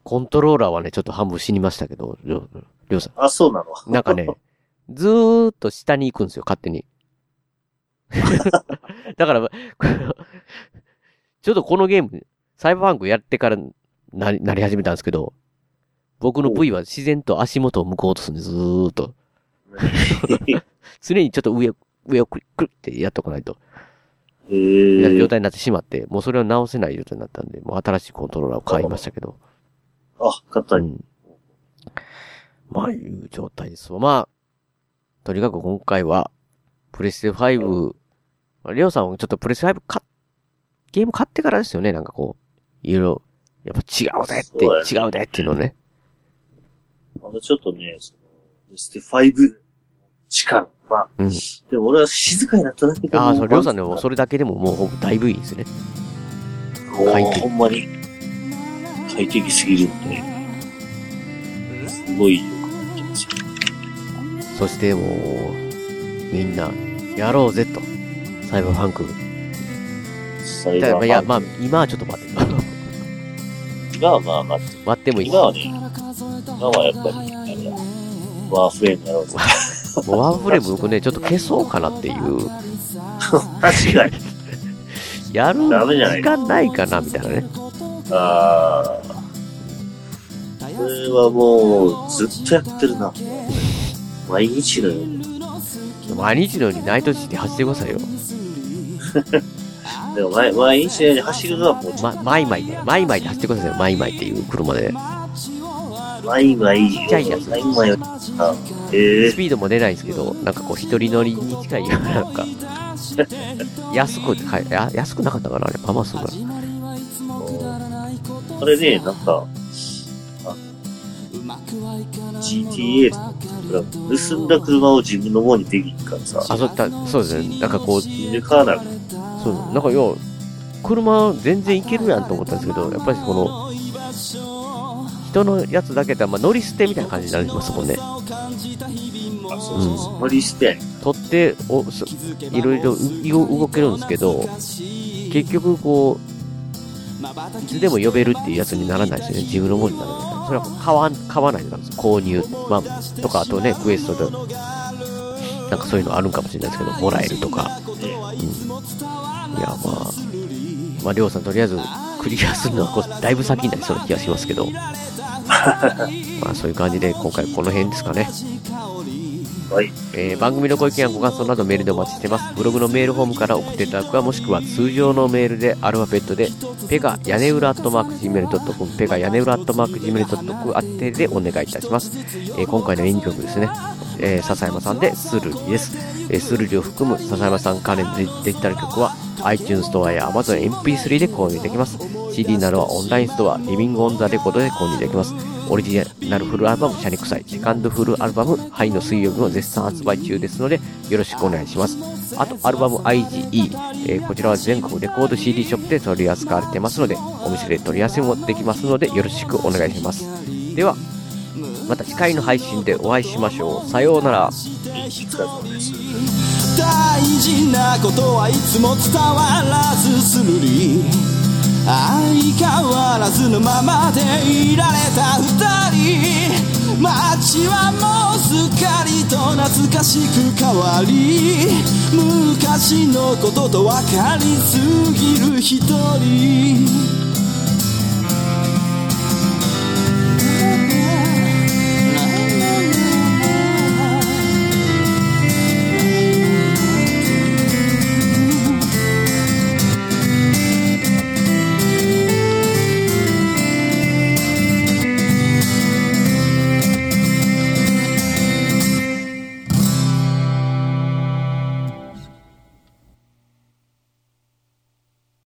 Speaker 2: コントローラーはね、ちょっと半分死にましたけど、りょう、さん。
Speaker 3: あ、そうなの
Speaker 2: なんかね、ずーっと下に行くんですよ、勝手に。だから、ちょっとこのゲーム、サイバーパンクやってからなり、なり始めたんですけど、僕の V は自然と足元を向こうとするんです、ずーっと。常にちょっと上を、上をクリックリってやっとかないと。
Speaker 3: えー、
Speaker 2: 状態になってしまって、もうそれを直せない状態になったんで、もう新しいコントローラーを買いましたけど。
Speaker 3: あ、買った
Speaker 2: ん。まあ、いう状態ですわ。まあ、とにかく今回は、プレステ5、まあ、レオさんはちょっとプレステ5買っ、ゲーム買ってからですよね、なんかこう、いろいろ、やっぱ違うぜって、
Speaker 3: そう
Speaker 2: 違うぜっていうのね。
Speaker 3: まだちょっとね、その、プレステ5力。まあ、
Speaker 2: うん。
Speaker 3: でも俺は静かになっただけで
Speaker 2: ああ、そう、レオさんで
Speaker 3: も
Speaker 2: もそれだけでももうほぼだいぶいいですね。
Speaker 3: う
Speaker 2: 快適
Speaker 3: ほんまに、快適すぎるんで、すごいよくなってますよ。
Speaker 2: そしてもう、みんな、やろうぜと。サイバーファンク。
Speaker 3: サイバーファンク
Speaker 2: いや、まあ、今はちょっと待って。
Speaker 3: 今はまあ待って。
Speaker 2: 待ってもいい。
Speaker 3: 今はね、今はやっぱり、あれだ、ワーフレームやろうぜ。
Speaker 2: もうワンフレーム僕ね、ちょっと消そうかなっていう。
Speaker 3: 確かに。
Speaker 2: やる
Speaker 3: ダメじゃない
Speaker 2: 時間ないかな、みたいなね。
Speaker 3: ああ。これはもう、ずっとやってるな。毎日のように。
Speaker 2: 毎日のようにナイトシティ走ってくださいよ。
Speaker 3: でも毎、毎日のように走るのはもう、
Speaker 2: ま、マイマイで、マイマイで走ってくださいよ。マイマイっていう車で。
Speaker 3: 毎毎、
Speaker 2: ちっちゃいやつ
Speaker 3: 毎毎、あ、ええ
Speaker 2: スピードも出ないんですけど、なんかこう一人乗りに近いよ。うな、なんか。安くて買え、や安くなかったかなあれ、パマスが。
Speaker 3: これね、なんか、あ GTA 盗んだ車を自分のものにできんからさ。
Speaker 2: あ、そう、たそうですね。なんかこう、
Speaker 3: で、買わなく
Speaker 2: そう、なんかよ、車全然いけるやんと思ったんですけど、やっぱりこの、人のやつだけだまあ乗り捨てみたいな感じになりますもんね。うん。
Speaker 3: 乗り捨て。
Speaker 2: 取って、お、そいろいろう動けるんですけど、結局こう、いつでも呼べるっていうやつにならないですよね。自分のものにならない。それは買わん、買わないとダメです。購入。まあ、とか、あとね、クエストで、なんかそういうのあるんかもしれないですけど、もらえるとか。うん。いや、まあ、まあ、りょうさんとりあえずクリアするのはこうだいぶ先になりそうな気がしますけど。まあ、そういう感じで、今回この辺ですかね。
Speaker 3: はい。
Speaker 2: えー番組のご意見やご感想などメールでお待ちしてます。ブログのメールフォームから送っていただくか、もしくは通常のメールでアルファベットで、ペガ屋根裏アットマーク Gmail.com、ペガ屋根裏アットマーク Gmail.com 宛てでお願いいたします。えー今回の演曲ですね、えー笹山さんでスルリです。えースルリを含む笹山さん関連でデジタル曲は iTunes ストアや Amazon MP3 で購入できます。CD などはオンラインストア、リビングオンザレコードで購入できます。オリジナルフルアルバム、シャニクサイ、セカンドフルアルバム、ハイの水曜日も絶賛発売中ですので、よろしくお願いします。あと、アルバム IGE、えーこちらは全国レコード CD ショップで取り扱われてますので、お店で取り合わせもできますので、よろしくお願いします。では、また次回の配信でお会いしましょう。さようなら。
Speaker 1: 大事なことはいつも伝わらずするり相変わらずのままでいられた二人街はもうすっかりと懐かしく変わり昔のことと分かりすぎる一人